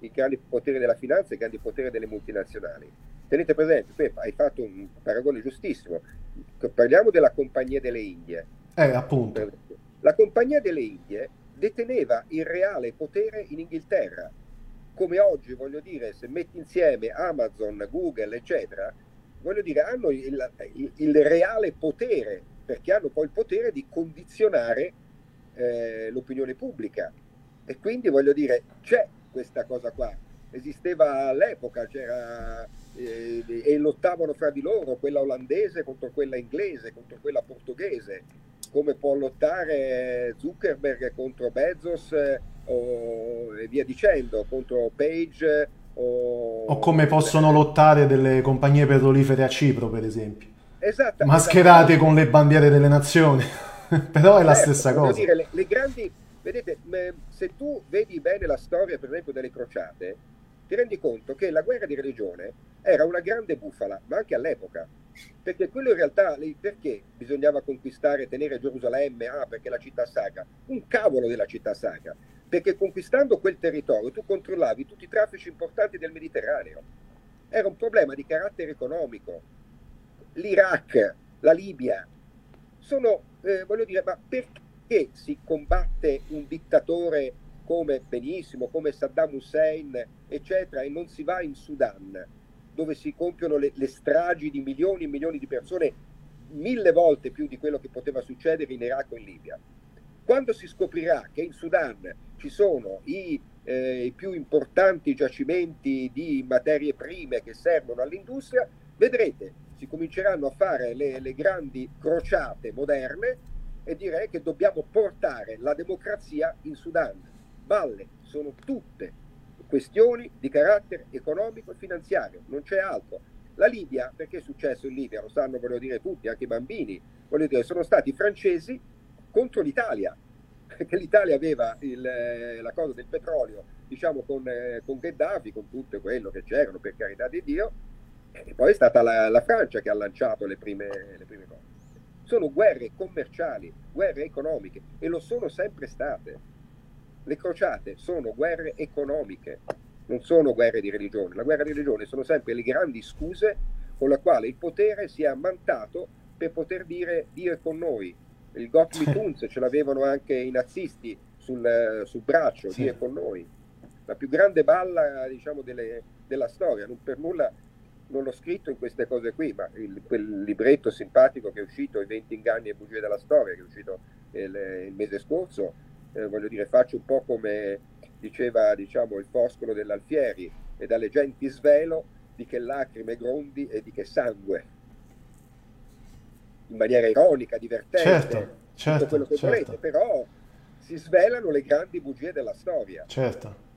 I grandi poteri della finanza e i grandi poteri delle multinazionali. Tenete presente, tu hai fatto un paragone giustissimo, parliamo della Compagnia delle Indie. Eh, appunto. La Compagnia delle Indie deteneva il reale potere in Inghilterra, come oggi, voglio dire, se metti insieme Amazon, Google, eccetera, voglio dire, hanno il, il, il reale potere, perché hanno poi il potere di condizionare eh, l'opinione pubblica. E quindi voglio dire, c'è questa cosa qua. Esisteva all'epoca, c'era, eh, e lottavano fra di loro, quella olandese contro quella inglese, contro quella portoghese, come può lottare Zuckerberg contro Bezos eh, o, e via dicendo, contro Page. O, o come possono lottare delle compagnie petrolifere a Cipro, per esempio. Esatto, mascherate con le bandiere delle nazioni, però è la certo, stessa cosa. Dire, le, le, grandi, Vedete, se tu vedi bene la storia, per esempio, delle crociate, ti rendi conto che la guerra di religione era una grande bufala, ma anche all'epoca. Perché quello in realtà, perché bisognava conquistare e tenere Gerusalemme? Ah, perché la città sacra. Un cavolo della città sacra. Perché conquistando quel territorio tu controllavi tutti i traffici importanti del Mediterraneo. Era un problema di carattere economico. L'Iraq, la Libia, sono, eh, voglio dire, ma perché? Perché si combatte un dittatore come benissimo, come Saddam Hussein, eccetera, e non si va in Sudan, dove si compiono le, le stragi di milioni e milioni di persone, mille volte più di quello che poteva succedere in Iraq o in Libia. Quando si scoprirà che in Sudan ci sono i, eh, i più importanti giacimenti di materie prime che servono all'industria, vedrete, si cominceranno a fare le, le grandi crociate moderne e direi che dobbiamo portare la democrazia in Sudan. Balle sono tutte questioni di carattere economico e finanziario, non c'è altro. La Libia, perché è successo in Libia? Lo sanno, voglio dire, tutti, anche i bambini, voglio dire, sono stati i francesi contro l'Italia, perché l'Italia aveva il, eh, la cosa del petrolio, diciamo, con, eh, con Gheddafi, con tutto quello che c'erano, per carità di Dio, e poi è stata la, la Francia che ha lanciato le prime, le prime cose. Sono guerre commerciali, guerre economiche, e lo sono sempre state. Le crociate sono guerre economiche, non sono guerre di religione. La guerra di religione sono sempre le grandi scuse con la quale il potere si è ammantato per poter dire Dio è con noi. Il Gott mit uns ce l'avevano anche i nazisti sul, sul braccio, sì. Dio è con noi. La più grande balla diciamo, delle, della storia, non per nulla non l'ho scritto in queste cose qui, ma il, quel libretto simpatico che è uscito, I 20 inganni e bugie della storia, che è uscito il, il mese scorso, eh, voglio dire, faccio un po' come diceva diciamo, il foscolo dell'Alfieri, e dalle genti svelo di che lacrime grondi e di che sangue. In maniera ironica, divertente, certo, certo, tutto quello che certo. volete, però si svelano le grandi bugie della storia. Certo.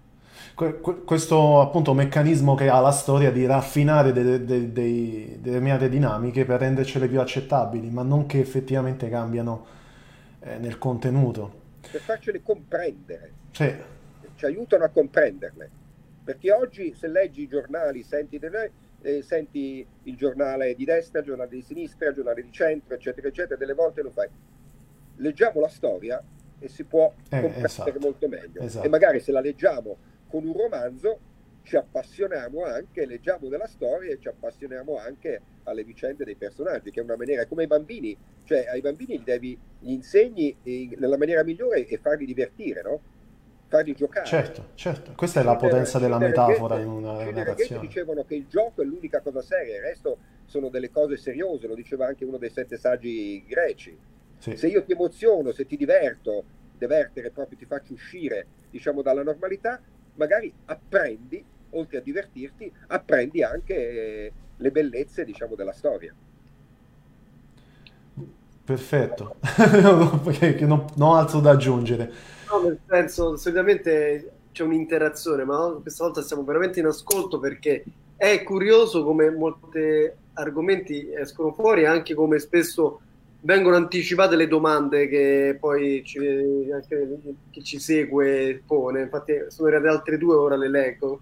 Questo appunto meccanismo che ha la storia di raffinare delle, delle, delle determinate dinamiche per rendercele più accettabili, ma non che effettivamente cambiano eh, nel contenuto. Per farcele comprendere. Sì ci aiutano a comprenderle. Perché oggi se leggi i giornali, senti, eh, senti il giornale di destra, il giornale di sinistra, il giornale di centro, eccetera, eccetera, delle volte lo fai. Leggiamo la storia e si può eh, comprendere esatto, molto meglio. Esatto. E magari se la leggiamo con un romanzo ci appassioniamo anche, leggiamo della storia e ci appassioniamo anche alle vicende dei personaggi, che è una maniera come ai bambini, cioè ai bambini gli, devi, gli insegni nella maniera migliore e farli divertire, no? farli giocare. Certo, certo. Questa è la potenza della metafora in una narrazione. dicevano che il gioco è l'unica cosa seria, il resto sono delle cose seriose, lo diceva anche uno dei sette saggi greci. Sì. Se io ti emoziono, se ti diverto, divertere proprio ti faccio uscire, diciamo, dalla normalità, magari apprendi, oltre a divertirti, apprendi anche le bellezze, diciamo, della storia. Perfetto, non, non ho altro da aggiungere. No, nel senso, solitamente c'è un'interazione, ma questa volta siamo veramente in ascolto perché è curioso come molti argomenti escono fuori, anche come spesso vengono anticipate le domande che poi ci, chi ci segue pone. Infatti, sono arrivate altre due, ora le leggo.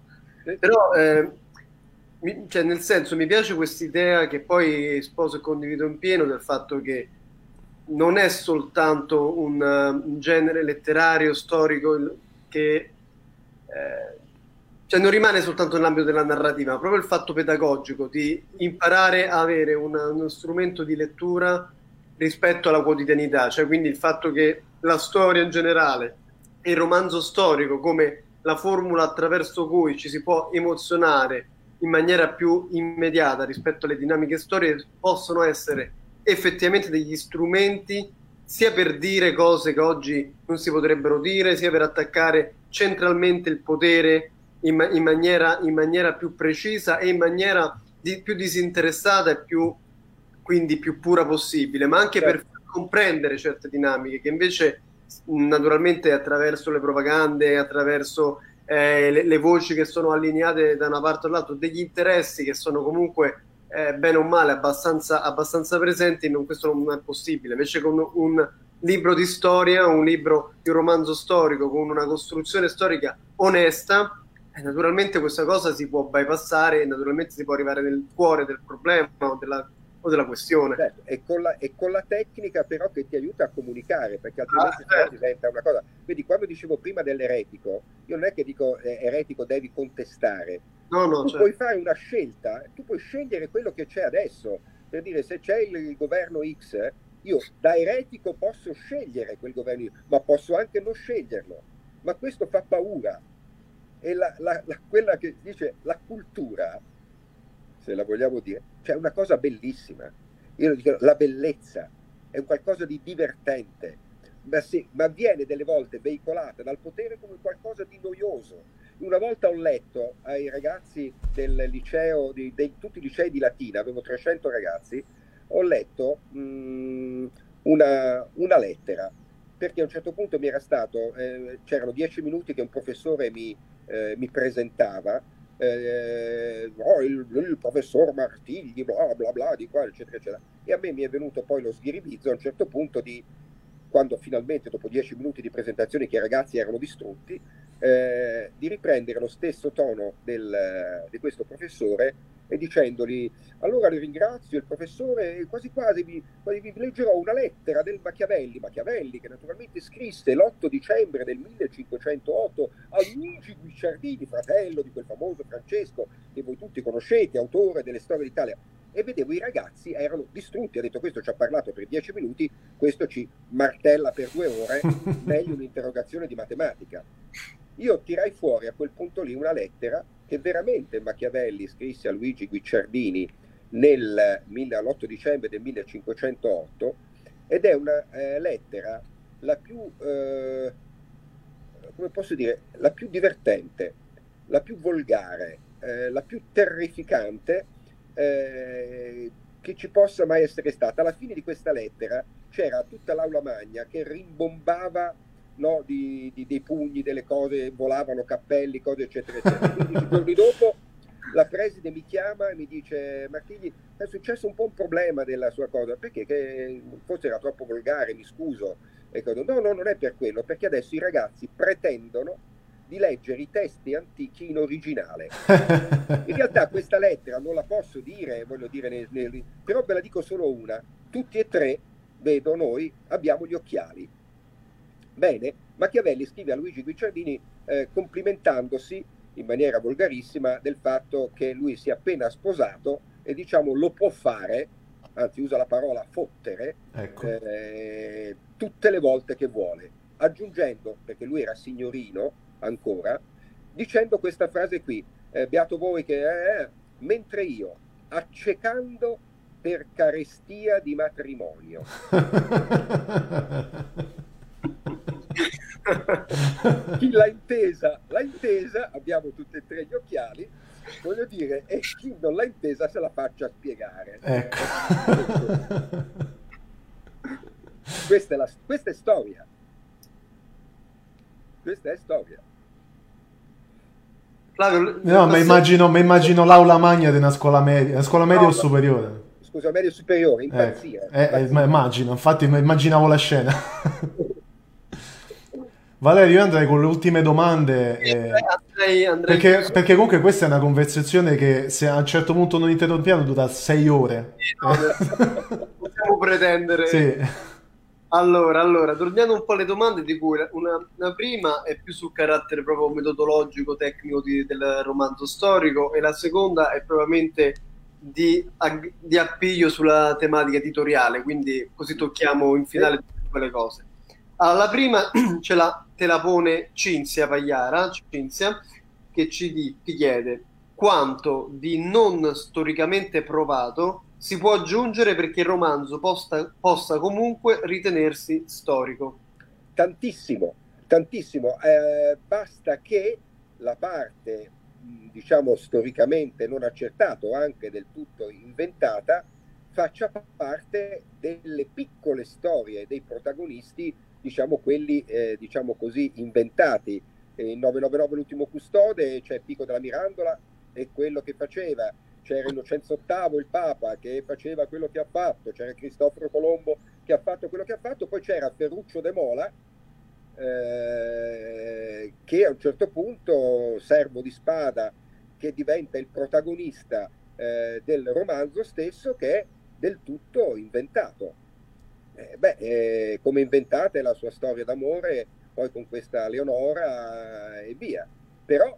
Però, eh, mi, cioè, nel senso, mi piace questa idea che poi sposo e condivido in pieno del fatto che non è soltanto un, un genere letterario, storico che eh, cioè non rimane soltanto nell'ambito della narrativa, ma proprio il fatto pedagogico di imparare a avere una, uno strumento di lettura rispetto alla quotidianità, cioè quindi il fatto che la storia in generale e il romanzo storico come la formula attraverso cui ci si può emozionare in maniera più immediata rispetto alle dinamiche storiche possono essere effettivamente degli strumenti sia per dire cose che oggi non si potrebbero dire, sia per attaccare centralmente il potere in, in, maniera, in maniera, più precisa e in maniera di- più disinteressata e più, quindi più pura possibile, ma anche certo. per comprendere certe dinamiche che invece naturalmente attraverso le propagande, attraverso eh, le, le voci che sono allineate da una parte o dall'altra, degli interessi che sono comunque eh, bene o male abbastanza, abbastanza presenti, non, questo non è possibile. Invece con un libro di storia, un libro di un romanzo storico, con una costruzione storica onesta, eh, naturalmente questa cosa si può bypassare e naturalmente si può arrivare nel cuore del problema o della, o della questione. Certo, e, con la, e, con la, tecnica però che ti aiuta a comunicare, perché altrimenti ah, certo. diventa una cosa. Quindi quando dicevo prima dell'eretico, io non è che dico eh, eretico devi contestare, No, no, tu certo. puoi fare una scelta, tu puoi scegliere quello che c'è adesso. Per dire, se c'è il, il governo X, io da eretico posso scegliere quel governo ma posso anche non sceglierlo. Ma questo fa paura. E la, la, quella che dice la cultura, se la vogliamo dire, cioè una cosa bellissima. Io dico, la bellezza è un qualcosa di divertente, ma, sì, ma viene delle volte veicolata dal potere come qualcosa di noioso una volta ho letto ai ragazzi del liceo, di, di tutti i licei di Latina, avevo 300 ragazzi, ho letto mh, una, una lettera, perché a un certo punto mi era stato, eh, c'erano dieci minuti che un professore mi, eh, mi presentava, eh, oh, il, il, professor Martigli, bla bla bla, di qua, eccetera, eccetera. E a me mi è venuto poi lo sghiribizzo a un certo punto di, quando finalmente dopo dieci minuti di presentazione che i ragazzi erano distrutti, eh, di riprendere lo stesso tono del, di questo professore e dicendogli allora li ringrazio il professore quasi quasi vi, quasi vi leggerò una lettera del Machiavelli, Machiavelli che naturalmente scrisse l'8 dicembre del 1508 a Luigi Guicciardini, fratello di quel famoso Francesco che voi tutti conoscete, autore delle storie d'Italia e vedevo i ragazzi erano distrutti, ha detto questo ci ha parlato per dieci minuti, questo ci martella per due ore, meglio un'interrogazione di matematica. Io tirai fuori a quel punto lì una lettera che veramente Machiavelli scrisse a Luigi Guicciardini nel 8 dicembre del 1508 ed è una eh, lettera la più, eh, come posso dire, la più divertente, la più volgare, eh, la più terrificante eh, che ci possa mai essere stata. Alla fine di questa lettera c'era tutta l'aula magna che rimbombava no, di, di, dei pugni, delle cose, volavano cappelli, cose eccetera eccetera. 15 giorni dopo la preside mi chiama e mi dice Martigli è successo un po' un problema della sua cosa perché che forse era troppo volgare mi scuso. No no non è per quello perché adesso i ragazzi pretendono di leggere i testi antichi in originale. In realtà questa lettera non la posso dire voglio dire nel, nel, però ve la dico solo una. Tutti e tre vedo noi abbiamo gli occhiali Bene, Machiavelli scrive a Luigi Guicciardini eh, complimentandosi in maniera volgarissima del fatto che lui si è appena sposato e diciamo lo può fare, anzi usa la parola fottere, ecco. eh, tutte le volte che vuole, aggiungendo, perché lui era signorino ancora, dicendo questa frase qui, eh, beato voi che eh, mentre io, accecando per carestia di matrimonio. chi l'ha intesa, l'ha intesa, abbiamo tutti e tre gli occhiali, voglio dire, e chi non l'ha intesa se la faccia spiegare. Ecco. questa, è la, questa è storia. Questa è storia. Flavio, no, ma immagino, ma immagino l'aula magna di una scuola media, una scuola media no, o superiore? Scusa, medio superiore, impazzire. Eh, eh, immagino, infatti immaginavo la scena. Valerio, io andrei con le ultime domande. Eh, andrei, andrei perché, perché, comunque questa è una conversazione che se a un certo punto non interrompiamo dura sei ore. Sì, no, possiamo pretendere. Sì. Allora, allora, torniamo un po' alle domande di cui una, una, prima è più sul carattere proprio metodologico, tecnico di, del romanzo storico e la seconda è probabilmente di, di appiglio sulla tematica editoriale, quindi così tocchiamo in finale tutte quelle cose. Allora, la prima ce la, te la pone Cinzia Pagliara, Cinzia, che ci, di, ti chiede quanto di non storicamente provato si può aggiungere perché il romanzo posta, possa comunque ritenersi storico. Tantissimo, tantissimo. Eh, basta che la parte, diciamo, storicamente non accertata o anche del tutto inventata faccia parte delle piccole storie dei protagonisti diciamo quelli eh, diciamo così inventati. In 999 l'ultimo custode c'è Pico della Mirandola e quello che faceva. C'era Innocenzo VIII il Papa che faceva quello che ha fatto. C'era Cristoforo Colombo che ha fatto quello che ha fatto. Poi c'era Ferruccio De Mola eh, che a un certo punto servo di spada che diventa il protagonista eh, del romanzo stesso che è del tutto inventato eh, beh, eh, come inventate la sua storia d'amore, poi con questa Leonora e via. Però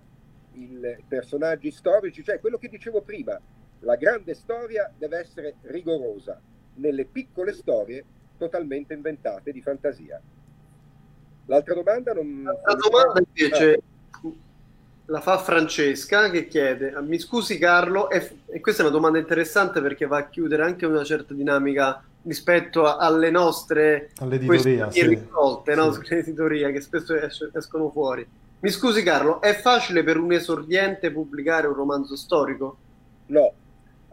i personaggi storici, cioè quello che dicevo prima, la grande storia deve essere rigorosa, nelle piccole storie totalmente inventate di fantasia. L'altra domanda non... L'altra domanda invece ah. la fa Francesca che chiede, mi scusi Carlo, e questa è una domanda interessante perché va a chiudere anche una certa dinamica rispetto a, alle nostre all'editoria sì. no? sì. sull'editoria che spesso es- escono fuori. Mi scusi Carlo, è facile per un esordiente pubblicare un romanzo storico? No,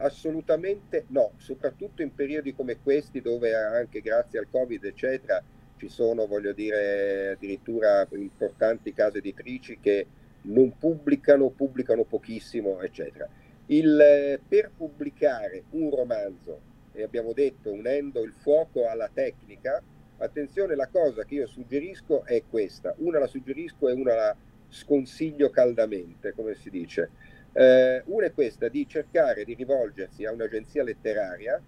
Assolutamente no, soprattutto in periodi come questi dove anche grazie al Covid, eccetera, ci sono, voglio dire, addirittura importanti case editrici che non pubblicano, pubblicano pochissimo, eccetera. Il, per pubblicare un romanzo, e abbiamo detto unendo il fuoco alla tecnica, attenzione, la cosa che io suggerisco è questa, una la suggerisco e una la sconsiglio caldamente, come si dice eh, una è questa di cercare di rivolgersi a un'agenzia letteraria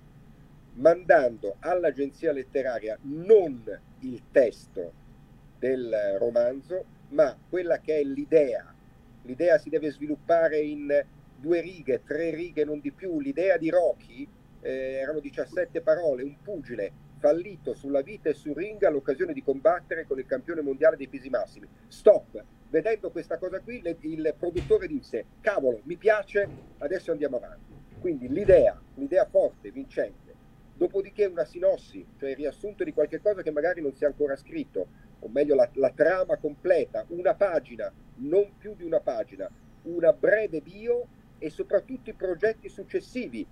mandando all'agenzia letteraria non il testo del romanzo, ma quella che è l'idea. L'idea si deve sviluppare in due righe, tre righe, non di più. L'idea di Rocky eh, erano 17 parole, un pugile fallito sulla vita e sul ring all'occasione di combattere con il campione mondiale dei pesi massimi. Stop, vedendo questa cosa qui, le, il produttore disse, cavolo, mi piace, adesso andiamo avanti. Quindi l'idea, l'idea forte, vincente, dopodiché una sinossi, cioè il riassunto di qualche cosa che magari non si è ancora scritto, o meglio la, la trama completa, una pagina, non più di una pagina, una breve bio e soprattutto i progetti successivi.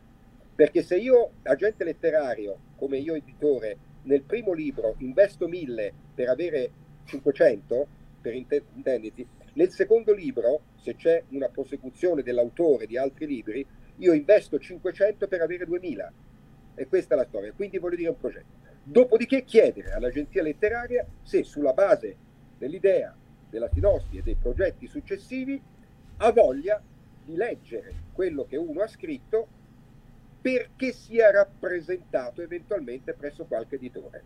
Perché se io, agente letterario, come io editore, nel primo libro investo 1000 per avere 500, per intenderti, nel secondo libro, se c'è una prosecuzione dell'autore di altri libri, io investo 500 per avere 2000. E questa è la storia. Quindi voglio dire un progetto. Dopodiché chiedere all'agenzia letteraria se sulla base dell'idea, della sinossi e dei progetti successivi ha voglia di leggere quello che uno ha scritto perché sia rappresentato eventualmente presso qualche editore.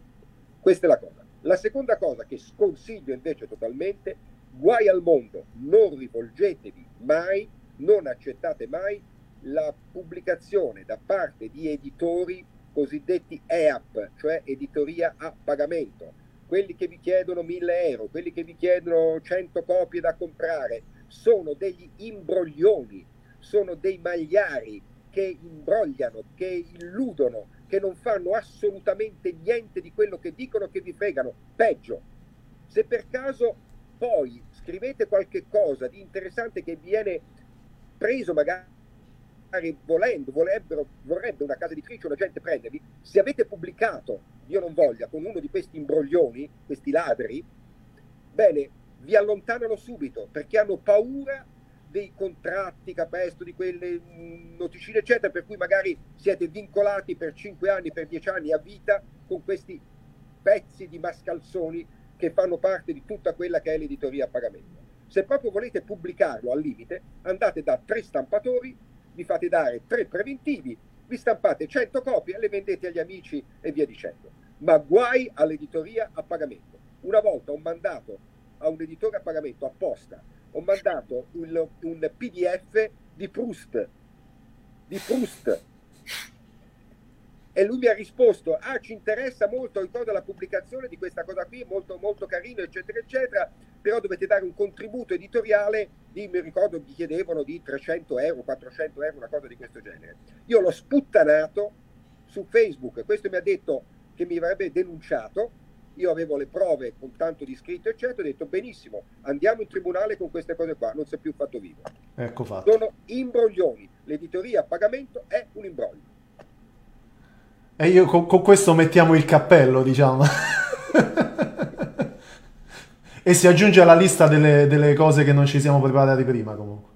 Questa è la cosa. La seconda cosa che sconsiglio invece totalmente, guai al mondo, non rivolgetevi mai, non accettate mai la pubblicazione da parte di editori cosiddetti EAP, cioè editoria a pagamento, quelli che vi chiedono 1000 euro, quelli che vi chiedono 100 copie da comprare, sono degli imbroglioni, sono dei magliari che imbrogliano, che illudono, che non fanno assolutamente niente di quello che dicono, che vi fregano. Peggio, se per caso poi scrivete qualche cosa di interessante che viene preso magari volendo, vorrebbe una casa editrice, una gente prendervi, se avete pubblicato, io non voglia, con uno di questi imbroglioni, questi ladri, bene, vi allontanano subito perché hanno paura dei contratti capesto, di quelle mm, noticine, eccetera, per cui magari siete vincolati per 5 anni, per 10 anni a vita con questi pezzi di mascalzoni che fanno parte di tutta quella che è l'editoria a pagamento. Se proprio volete pubblicarlo al limite, andate da tre stampatori, vi fate dare tre preventivi, vi stampate 100 copie, le vendete agli amici e via dicendo. Ma guai all'editoria a pagamento. Una volta ho mandato a un editore a pagamento apposta ho mandato un, un PDF di Proust, di Proust. E lui mi ha risposto, ah ci interessa molto, ricordo la pubblicazione di questa cosa qui, molto, molto carino, eccetera, eccetera, però dovete dare un contributo editoriale di, mi ricordo, mi chiedevano di 300 euro, 400 euro, una cosa di questo genere. Io l'ho sputtanato su Facebook, questo mi ha detto che mi avrebbe denunciato, io avevo le prove con tanto di scritto, eccetera, ho detto benissimo, andiamo in tribunale con queste cose qua, non si è più fatto vivo. Ecco fatto. Sono imbroglioni, l'editoria a pagamento è un imbroglio. E io con, con questo mettiamo il cappello, diciamo. e si aggiunge alla lista delle, delle cose che non ci siamo preparati prima comunque.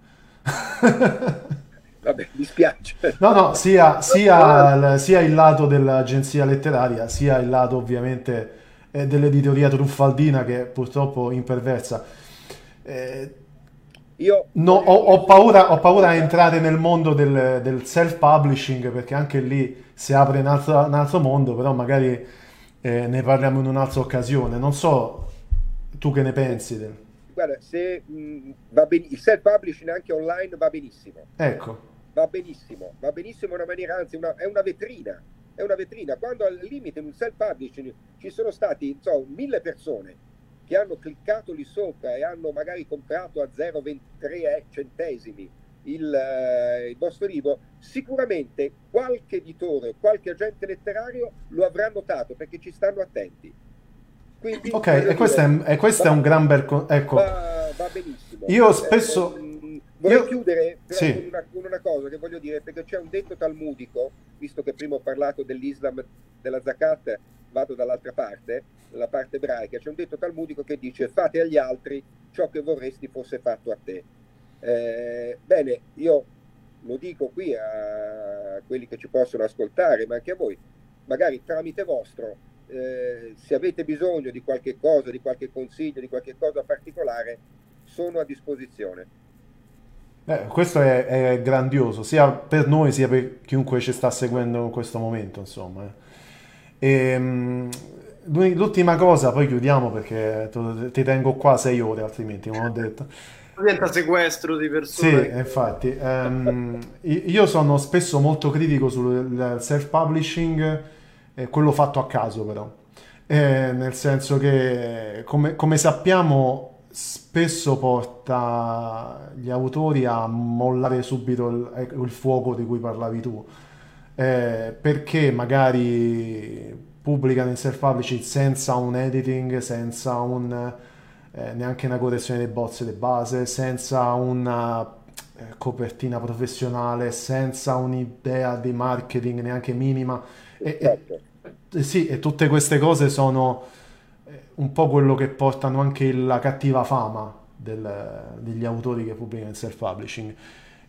Vabbè, mi spiace. No, no, sia, sia, sia, il lato dell'agenzia letteraria, sia il lato ovviamente eh, dell'editoria truffaldina che purtroppo imperversa. Eh, io no, ho, ho, paura, ho paura a entrare nel mondo del, del self-publishing perché anche lì si apre un altro, un altro mondo, però magari eh, ne parliamo in un'altra occasione. Non so tu che ne pensi. Del... Guarda, se mh, va ben, il self-publishing anche online va benissimo. Ecco. Va benissimo, va benissimo in una maniera, anzi una, è una vetrina è una vetrina. Quando al limite in un self-publishing ci sono stati so, mille persone che hanno cliccato lì sopra e hanno magari comprato a 0,23 centesimi il, eh, il, vostro libro, sicuramente qualche editore, qualche agente letterario lo avrà notato perché ci stanno attenti. Quindi, ok, e questo, è, e questo va, è, un gran bel... Ecco. Va, va benissimo. Io spesso... Eh, vorrei Io- chiudere però Sì. con, una, con una cosa che voglio dire, perché c'è un detto talmudico, visto che prima ho parlato dell'Islam, della Zakat, vado dall'altra parte, dalla parte ebraica, c'è un detto talmudico che dice fate agli altri ciò che vorresti fosse fatto a te. Eh, bene, io lo dico qui a quelli che ci possono ascoltare, ma anche a voi, magari tramite vostro, eh, se avete bisogno di qualche cosa, di qualche consiglio, di qualche cosa particolare, sono a disposizione. Eh, questo è, è grandioso, sia per noi sia per chiunque ci sta seguendo in questo momento, insomma. eh. Ehm, l'ultima cosa, poi chiudiamo perché ti tengo qua sei ore, altrimenti, come ho detto. Diventa sequestro di Sì, persone. infatti. ehm, i- io sono spesso molto critico sul self-publishing, eh, quello fatto a caso però. Eh, nel senso che, come, come sappiamo, spesso porta gli autori a mollare subito il, ecco, il fuoco di cui parlavi tu. Eh, perché magari pubblicano in self-publishing senza un editing, senza un, eh, neanche una correzione dei bozze di base, senza una eh, copertina professionale, senza un'idea di marketing neanche minima. E, e- eh, sì, e tutte queste cose sono un po' quello che portano anche la cattiva fama del- degli autori che pubblicano in self-publishing.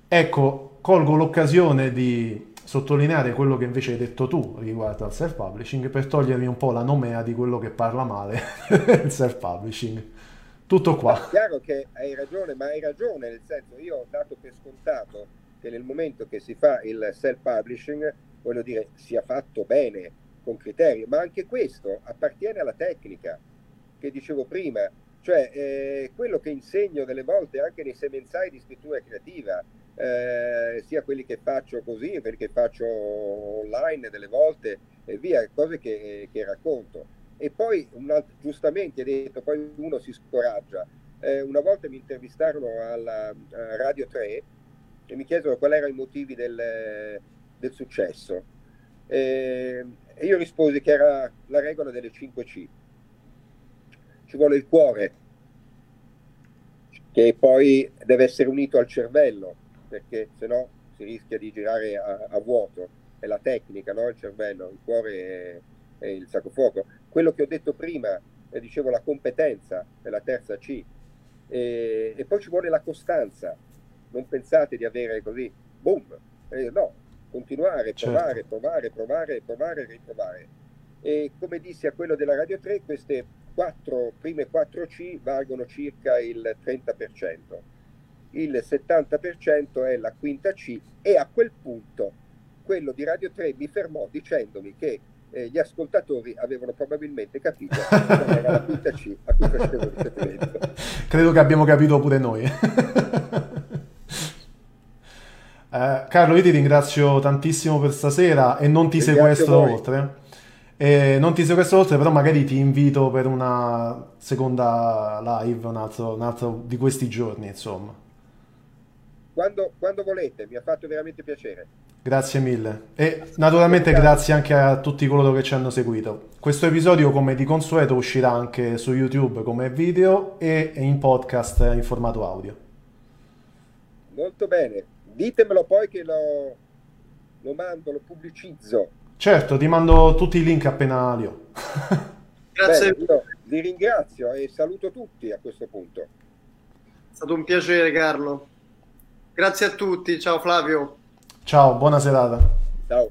Ecco, colgo l'occasione di sottolineare quello che invece hai detto tu riguardo al self-publishing per togliermi un po' la nomea di quello che parla male del self-publishing. Tutto qua. È chiaro che hai ragione, ma hai ragione, nel senso io ho dato per scontato che nel momento che si fa il self-publishing, voglio dire, sia fatto bene, con criterio, ma anche questo appartiene alla tecnica che dicevo prima, cioè eh, quello che insegno delle volte anche nei semenzai di scrittura creativa, eh, sia quelli che faccio così, quelli che faccio online delle volte e via, cose che, che racconto. E poi, un alt- giustamente hai detto, poi uno si scoraggia. Eh, una volta mi intervistarono alla Radio 3 e mi chiesero quali erano i motivi del, del successo. Eh, e io risposi che era la regola delle 5C. Ci vuole il cuore, che poi deve essere unito al cervello, perché se no si rischia di girare a, a vuoto. È la tecnica, no? il cervello, il cuore è, è il sacco fuoco. Quello che ho detto prima, eh, dicevo la competenza, è la terza C. E, e poi ci vuole la costanza. Non pensate di avere così, boom, Eh, no, continuare, Certo. provare, provare, provare, provare, riprovare. E come dissi a quello della Radio 3, queste quattro, prime 4C valgono circa il 30%. Il 70% è la quinta C e a quel punto quello di Radio 3 mi fermò dicendomi che eh, gli ascoltatori avevano probabilmente capito che era la quinta C a cui facevo riferimento. Credo che abbiamo capito pure noi. Eh, Carlo, io ti ringrazio tantissimo per stasera e non ti Ringrazio sequestro oltre. E non ti sequestro oltre, però magari ti invito per una seconda live, un altro, un altro di questi giorni, insomma. Quando, quando volete, mi ha fatto veramente piacere. Grazie mille. E naturalmente grazie anche a tutti coloro che ci hanno seguito. Questo episodio, come di consueto, uscirà anche su YouTube come video e in podcast in formato audio. Molto bene. Ditemelo poi che lo, lo mando, lo pubblicizzo. Certo, ti mando tutti i link appena li ho. Grazie, Bene, vi ringrazio e saluto tutti a questo punto. è stato un piacere Carlo. Grazie a tutti, ciao Flavio. Ciao, buona serata. Ciao.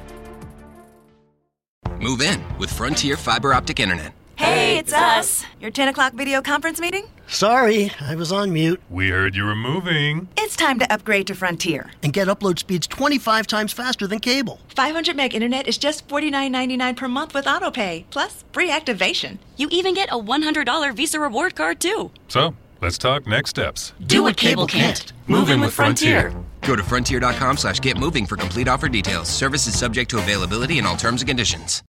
Move in with Frontier Fiber Optic Internet. Hey, it's us. Your 10 o'clock video conference meeting? Sorry, I was on mute. We heard you were moving. It's time to upgrade to Frontier. And get upload speeds 25 times faster than cable. 500 meg internet is just $49.99 per month with autopay, plus free activation. You even get a $100 Visa reward card, too. So, Let's talk next steps. Do what cable can't. Move in with Frontier. Go to frontier.com slash get moving for complete offer details. Services subject to availability and all terms and conditions.